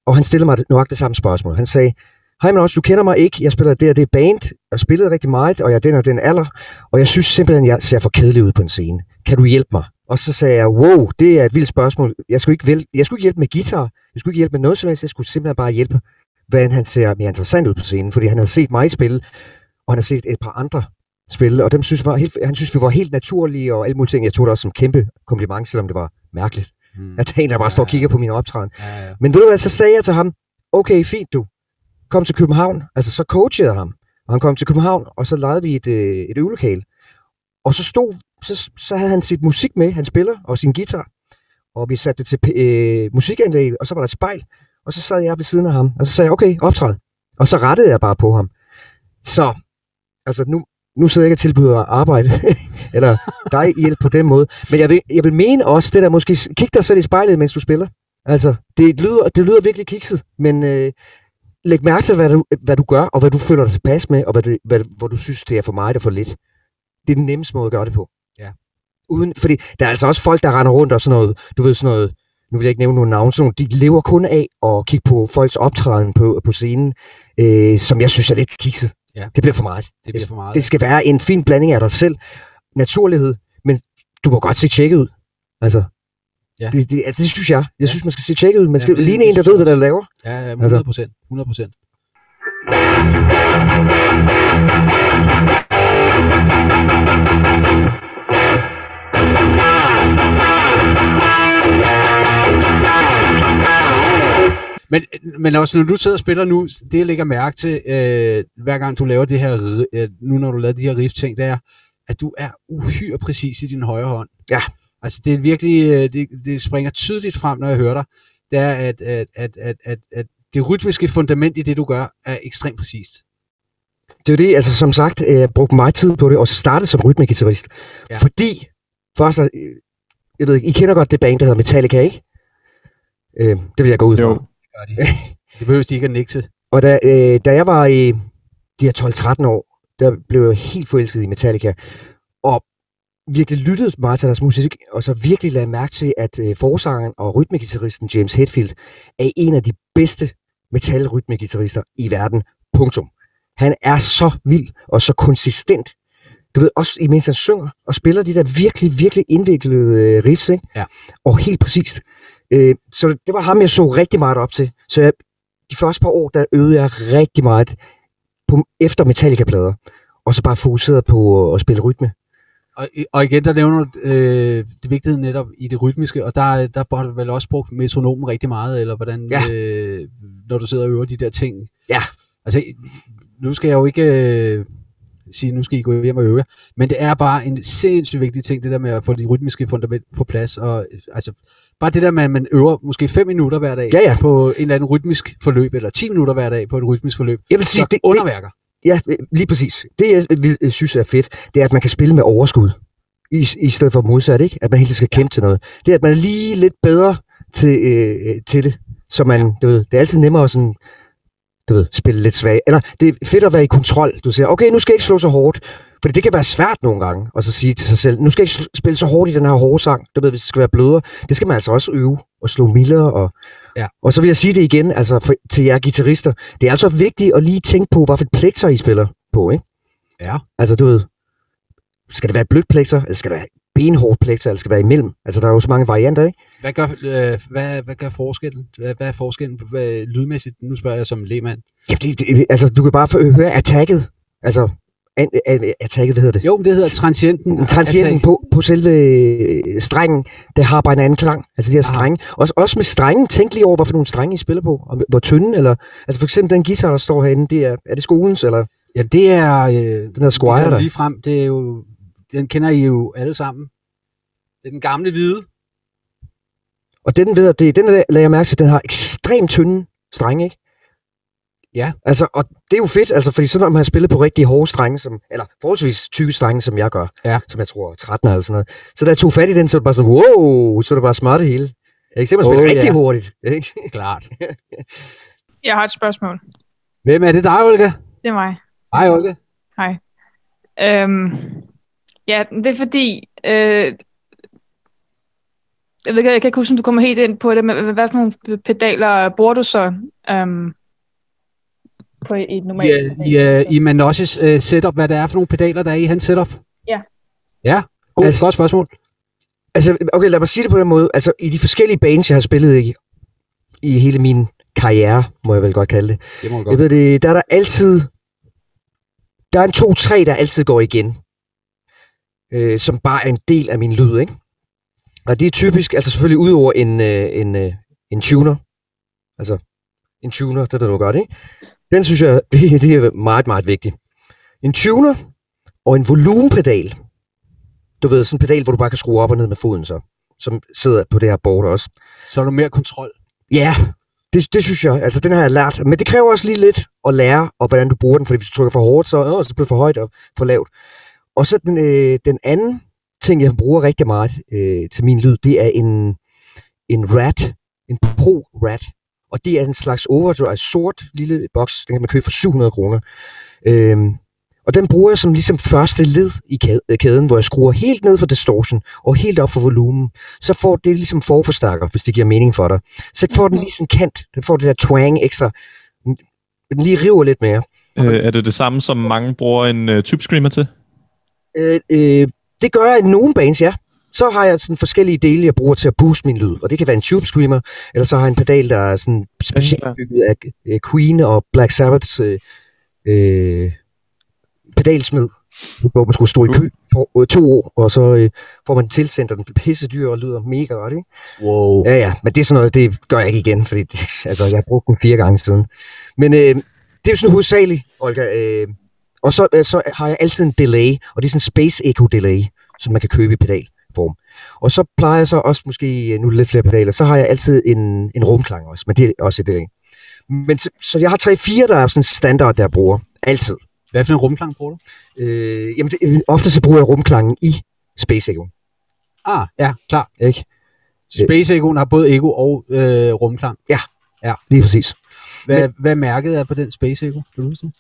og han stillede mig nok det samme spørgsmål. Han sagde, Hej Manoj, du kender mig ikke. Jeg spiller det og det band. Jeg spillede rigtig meget, og jeg er den og den alder. Og jeg synes simpelthen, jeg ser for kedelig ud på en scene. Kan du hjælpe mig? Og så sagde jeg, wow, det er et vildt spørgsmål. Jeg skulle ikke, vel, jeg skulle ikke hjælpe med guitar. Jeg skulle ikke hjælpe med noget som helst. Jeg skulle simpelthen bare hjælpe, hvordan han ser mere interessant ud på scenen. Fordi han havde set mig spille, og han havde set et par andre spille, og dem synes var helt, han synes, vi var helt naturlige og alle mulige ting. Jeg tog det også som kæmpe kompliment, selvom det var mærkeligt. Hmm. At der er en, der bare står og kigger på min optræden. Ja, ja. Men ved du hvad, så sagde jeg til ham, okay, fint du, kom til København. Altså så coachede jeg ham, og han kom til København, og så lejede vi et, øh, et øvelokale. Og så stod, så, så havde han sit musik med, han spiller, og sin guitar. Og vi satte det til øh, musikanlæg, og så var der et spejl. Og så sad jeg ved siden af ham, og så sagde jeg, okay, optræd. Og så rettede jeg bare på ham. Så, altså nu, nu sidder jeg ikke og tilbyder arbejde, eller dig hjælp på den måde. Men jeg vil, jeg vil mene også, det der måske, kig dig selv i spejlet, mens du spiller. Altså, det lyder, det lyder virkelig kikset, men øh, læg mærke til, hvad du, hvad du gør, og hvad du føler dig tilpas med, og hvad, det, hvad, hvor du synes, det er for meget og for lidt. Det er den nemmeste måde at gøre det på. Ja. Uden, fordi der er altså også folk, der render rundt og sådan noget, du ved sådan noget, nu vil jeg ikke nævne nogen navn, sådan nogle, de lever kun af at kigge på folks optræden på, på scenen, øh, som jeg synes er lidt kikset. Ja. Det bliver for meget. Det bliver for meget. Det skal være en fin blanding af dig selv, naturlighed, men du må godt se tjekket ud. Altså, Ja. det, det, altså, det synes jeg. Jeg synes, man skal se tjekket ud. Man Ja, skal det- ligne det en, der ved, hvad der laver. Ja, ja, Altså. 100 procent. 100 procent. Men, men også når du sidder og spiller nu, det jeg lægger mærke til, øh, hver gang du laver det her, øh, nu når du laver de her riff ting, det er, at du er uhyre præcis i din højre hånd. Ja. Altså det er virkelig, øh, det, det springer tydeligt frem, når jeg hører dig, det er, at, at, at, at, at, at det rytmiske fundament i det, du gør, er ekstremt præcist. Det er det, altså som sagt, øh, jeg brugte meget tid på det, og startede som rytmegitarrist. Ja. Fordi, først, jeg ved ikke, I kender godt det band, der hedder Metallica, ikke? Øh, det vil jeg gå ud fra. Jo. Gør de. det behøver de ikke at nikke til. Og da, øh, da jeg var i de her 12-13 år, der blev jeg helt forelsket i Metallica. Og virkelig lyttede meget til deres musik, og så virkelig lagde mærke til, at øh, forsangeren og rytmegitarristen James Hetfield er en af de bedste metal-rytmegitarrister i verden. Punktum. Han er så vild og så konsistent. Du ved, også imens han synger og spiller de der virkelig, virkelig indviklede øh, riffs, ikke? Ja. Og helt præcist. Øh, så det var ham, jeg så rigtig meget op til. Så jeg, de første par år, der øvede jeg rigtig meget på, efter Metallica-plader. Og så bare fokuseret på at spille rytme. Og, og igen, der nævner du øh, det vigtighed netop i det rytmiske, og der, der har du vel også brugt metronomen rigtig meget, eller hvordan, Ja. øh, når du sidder og øver de der ting. Ja. Altså, nu skal jeg jo ikke øh, sige, nu skal I gå hjem og øve jer, men det er bare en sindssygt vigtig ting, det der med at få det rytmiske fundament på plads, og øh, altså, bare det der med, at man øver måske 5 minutter hver dag Ja, ja. på en eller anden rytmisk forløb, eller 10 minutter hver dag på et rytmisk forløb, Jeg vil sige, det, det, underværker. ja, lige præcis. Det, jeg jeg synes er fedt, det er, at man kan spille med overskud. I, i stedet for modsat, ikke? At man hele tiden skal kæmpe til noget. Det er, at man er lige lidt bedre til, øh, til det. Så man, du ved, det er altid nemmere at sådan, du ved, spille lidt svag. Eller det er fedt at være i kontrol. Du siger, okay, nu skal jeg ikke slå så hårdt. For det kan være svært nogle gange, at så sige til sig selv, nu skal jeg ikke spille så hårdt i den her hårde sang. Du ved, hvis det skal være blødere. Det skal man altså også øve og slå mildere. Og, Ja. og så vil jeg sige det igen, altså for, til jer guitarister. Det er altså vigtigt at lige tænke på, hvad for plekter I spiller på, ikke? Ja. Altså, du ved, skal det være et blødt plekter, eller skal det være benhårdt plekter, eller skal være imellem? Altså, der er jo så mange varianter, ikke? Hvad gør, øh, hvad, hvad gør forskellen? Hvad, hvad er forskellen på, hvad, lydmæssigt? Nu spørger jeg som lægmand. Jamen, det, det, altså, du kan bare få, høre attacket. Altså, an, an, attacket, hvad hedder det? Jo, det hedder transienten. Transienten på, på selve øh, strengen, det har bare en anden klang. Altså de her Ah. strenge. Også, også med strengen, tænk lige over, hvad for nogle strenge I spiller på. Og hvor tynde, eller... Altså for eksempel den guitar, der står herinde, det er, er det skolens, eller... Ja, det er... Øh, Den hedder Squire, der. lige frem, det er jo... Den kender I jo alle sammen. Det er den gamle hvide. Og den ved jeg, det, den lagde jeg mærke til, den har ekstremt tynde strenge, ikke? Ja. Altså, og det er jo fedt, altså, fordi så når man har spillet på rigtig hårde strenge, som, eller forholdsvis tykke strenge, som jeg gør, Ja. som jeg tror er 13 eller sådan noget, så da jeg tog fat i den, så var det bare sådan, wow, så er det bare smart det hele. Kan se, man spiller Oh, rigtig ja. hurtigt. Ikke? Klart. Jeg har et spørgsmål. Hvem er det dig, Olga? Det er mig. Hej, Olga. Hej. Øhm, ja, det er fordi... Øh, jeg ved ikke, jeg kan ikke huske, om du kommer helt ind på det, men hvad- for nogle pedaler bruger du så øhm, på et normalt? I, i, uh, i Manosses uh, setup, hvad det er for nogle pedaler, der er i hans setup? Ja. Ja, god, altså, godt spørgsmål. Altså, okay, lad mig sige det på den måde. Altså, i de forskellige bands, jeg har spillet i, i hele min karriere, må jeg vel godt kalde det. Det må du Jeg godt. ved det, der er der altid... Der er en to-tre, der altid går igen. Øh, som bare er en del af min lyd, ikke? Og det er typisk, altså selvfølgelig ud over en, øh, en, øh, en tuner. Altså, en tuner, det ved du godt, ikke? Den synes jeg, det, det er meget, meget vigtigt. En tuner og en volumenpedal. Du ved, sådan en pedal, hvor du bare kan skrue op og ned med foden, så. Som sidder på det her board også. Så er du mere kontrol. Ja, det, det synes jeg. Altså, den har jeg lært. Men det kræver også lige lidt at lære, og hvordan du bruger den. Fordi hvis du trykker for hårdt, så, øh, så bliver det for højt og for lavt. Og så den, øh, den anden ting, jeg bruger rigtig meget øh, til min lyd, det er en, en rat. En Pro Rat. Og det er en slags overdrive, sort lille boks. Den kan man købe for 700 kroner. Øhm, og den bruger jeg som ligesom første led i kæ- kæden, hvor jeg skruer helt ned for distortion og helt op for volumen. Så får det ligesom forforstærker, hvis det giver mening for dig. Så får den lige sådan en kant. Den får det der twang ekstra. Den lige river lidt mere. Øh, er det det samme, som mange bruger en uh, tube screamer til? Øh, øh, det gør jeg i nogle bands, ja. Så har jeg sådan forskellige dele, jeg bruger til at booste min lyd. Og det kan være en tube screamer, eller så har jeg en pedal, der er sådan specielt bygget af øh, Queen og Black Sabbaths øh, øh, pedalsmed. Hvor man skulle stå i kø på øh, to år, og så øh, får man tilsendt, og den bliver pisse dyr og lyder mega godt, ikke? Wow. Ja, ja, men det er sådan noget, det gør jeg ikke igen, fordi det, altså, jeg har brugt den fire gange siden. Men øh, det er jo sådan hovedsageligt, Olga. Øh, og så, øh, så har jeg altid en delay, og det er sådan en Space Echo delay, som man kan købe i pedalform. Og så plejer jeg så også måske, øh, nu lidt flere pedaler, så har jeg altid en, en rumklang også, men det er også et delay. Men så, så jeg har tre fire, der er sådan standard, der jeg bruger. Altid. Hvad for en rumklang bruger du? Øh, jamen, det, øh, ofte så bruger jeg rumklangen i Space Echo. Ah, ja, klar. Ikke? Space Echoen har både ego og øh, rumklang. Ja, ja. lige præcis. Hvad, Men- hvad mærket er på den Space Echo? Kan du huske det?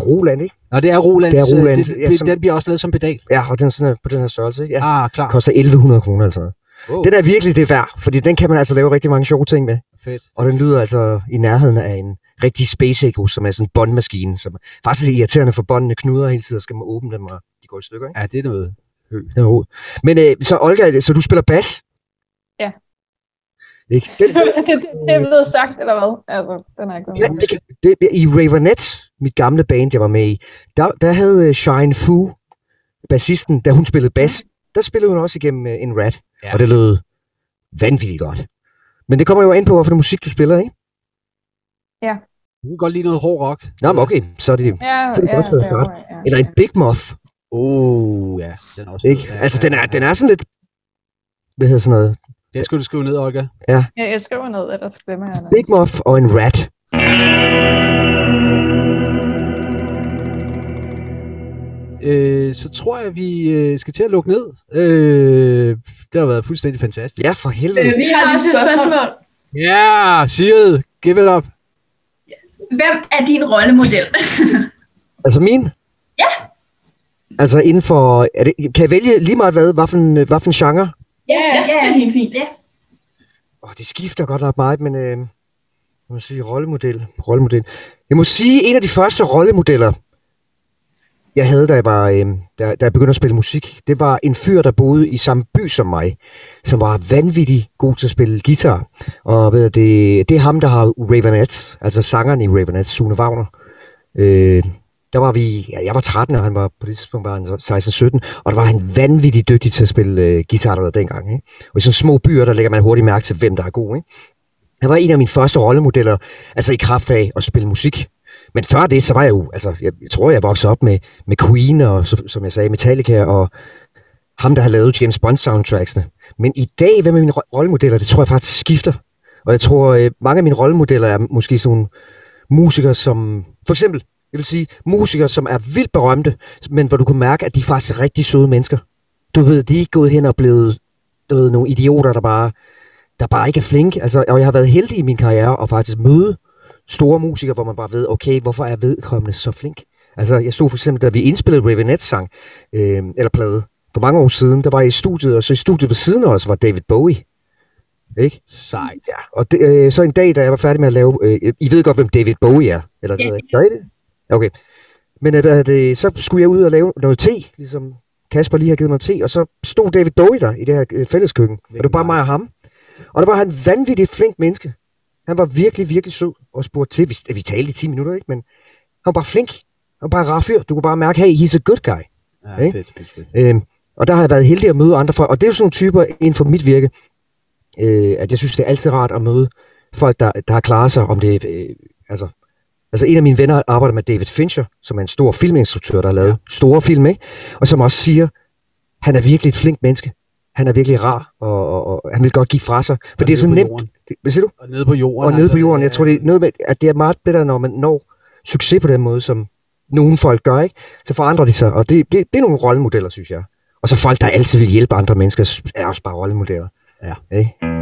Roland, ikke? Nå, det er Roland. Det er Roland, Det, ja, det, som- Den bliver også lavet som pedal. Ja, og den er sådan, på den her størrelse, ikke? Ja. Ah, klar. koster 1100 kroner noget. Wow. Den er virkelig det værd, fordi den kan man altså lave rigtig mange sjove ting med. Fedt. Og den lyder altså i nærheden af en rigtig Space Echo, som er sådan en båndmaskine, som faktisk er irriterende for båndene knuder hele tiden, og skal man åbne dem, og de går i stykker, ikke? Ja, det er noget. Men øh, så Olga, så du spiller bas? Ikke? Den, det, det, det er blevet sagt, eller hvad? Altså, den er ikke ja, det, kan- det, I Ravenettes, mit gamle band, jeg var med i, der, der havde øh, Shine Fu, bassisten, da hun spillede bas, der spillede hun også igennem øh, en rat, Ja. og det lød vanvittigt godt. Men det kommer jo ind på, hvorfor musik du spiller, ikke? Ja. Du kan godt lide noget hård rock. Nå, men okay, så er det, Ja, så er det ja, godt sted at det starte. ja. Eller en Big Muff, Oh, ja. Den er også ikke? Ja, Altså, ja, den er, ja. den er sådan lidt, hvad hedder sådan noget, Det skal du skrive ned, Olga. Ja, jeg skriver ned, ellers glemmer jeg noget. Big Muff og en rat. Øh, så tror jeg, vi øh, skal til at lukke ned. Øh, det har været fuldstændig fantastisk. Ja, for helvede. Øh, vi har også et spørgsmål. Ja, Sigrid, give it up. Hvem er din rollemodel? Altså min? Ja. Altså inden for, er det, kan jeg vælge lige meget hvad, hvad for en, hvad for en genre? Ja, ja, ja, helt fint. Ja. Åh, det skifter godt nok meget, men øh, jeg må sige rollemodel, rollemodel. Jeg må sige, en af de første rollemodeller, jeg havde, da jeg, var, øh, da, da jeg begyndte at spille musik, det var en fyr, der boede i samme by som mig, som var vanvittig god til at spille guitar. Og ved du, det, det er ham, der har Ravenettes, altså sangeren i Ravenettes, Sune Wagner. Øh, der var vi, ja, jeg var 13, og han var på det tidspunkt var han 16-17, og der var han vanvittigt dygtig til at spille øh, guitar der dengang. Ikke? Og i sådan små byer, der lægger man hurtigt mærke til, hvem der er god. Ikke? Han var en af mine første rollemodeller, altså i kraft af at spille musik. Men før det, så var jeg jo, altså, jeg, jeg tror, jeg voksede op med, med Queen, og så, som jeg sagde, Metallica, og ham, der har lavet James Bond soundtracksene. Men i dag, hvem er mine rollemodeller, det tror jeg faktisk skifter. Og jeg tror, øh, mange af mine rollemodeller er måske sådan musikere, som for eksempel, jeg vil sige, musikere, som er vildt berømte, men hvor du kan mærke, at de er faktisk rigtig søde mennesker. Du ved, de er ikke gået hen og blevet du ved, nogle idioter, der bare, der bare ikke er flinke. Altså, og jeg har været heldig i min karriere at faktisk møde store musikere, hvor man bare ved, okay, hvorfor er vedkommende så flink? Altså, jeg stod for eksempel, da vi indspillede Ravenette sang, øh, eller plade, for mange år siden, der var jeg i studiet, og så i studiet ved siden af os var David Bowie. Ikke? Sejt. Ja, og det, øh, så en dag, da jeg var færdig med at lave... Øh, I ved godt, hvem David Bowie er, eller noget, ikke? Det? Okay. Men øh, hvad det, så skulle jeg ud og lave noget te, ligesom Kasper lige har givet mig te, og så stod David Bowie der i det her øh, fælleskøkken. Og det var bare mig og ham. Og der var han vanvittigt flink menneske. Han var virkelig, virkelig sød og spurgte til. Vi, vi talte i 10 minutter, ikke? Men han var bare flink. Han var bare rar fyr. Du kunne bare mærke, hey, he's a good guy. Ja, Ikke? fedt, fedt, fedt. Øhm, og der har jeg været heldig at møde andre folk. Og det er jo sådan nogle typer inden for mit virke, øh, at jeg synes, det er altid rart at møde folk, der, der har klaret sig. Om det, øh, altså, altså en af mine venner arbejder med David Fincher, som er en stor filminstruktør, der har lavet ja. store film, ikke? og som også siger, han er virkelig et flink menneske. Han er virkelig rar, og, og, og han vil godt give fra sig. For Og det er så nemt. jorden. Hvad siger du? Og nede på jorden. Og nede på altså, jorden. Jeg tror, det er noget med, at det er meget bedre, når man når succes på den måde, som nogle folk gør, ikke? Så forandrer de sig, og det, det, det er nogle rollemodeller, synes jeg. Og så folk, der altid vil hjælpe andre mennesker, er også bare rollemodeller. Ja. Ikke?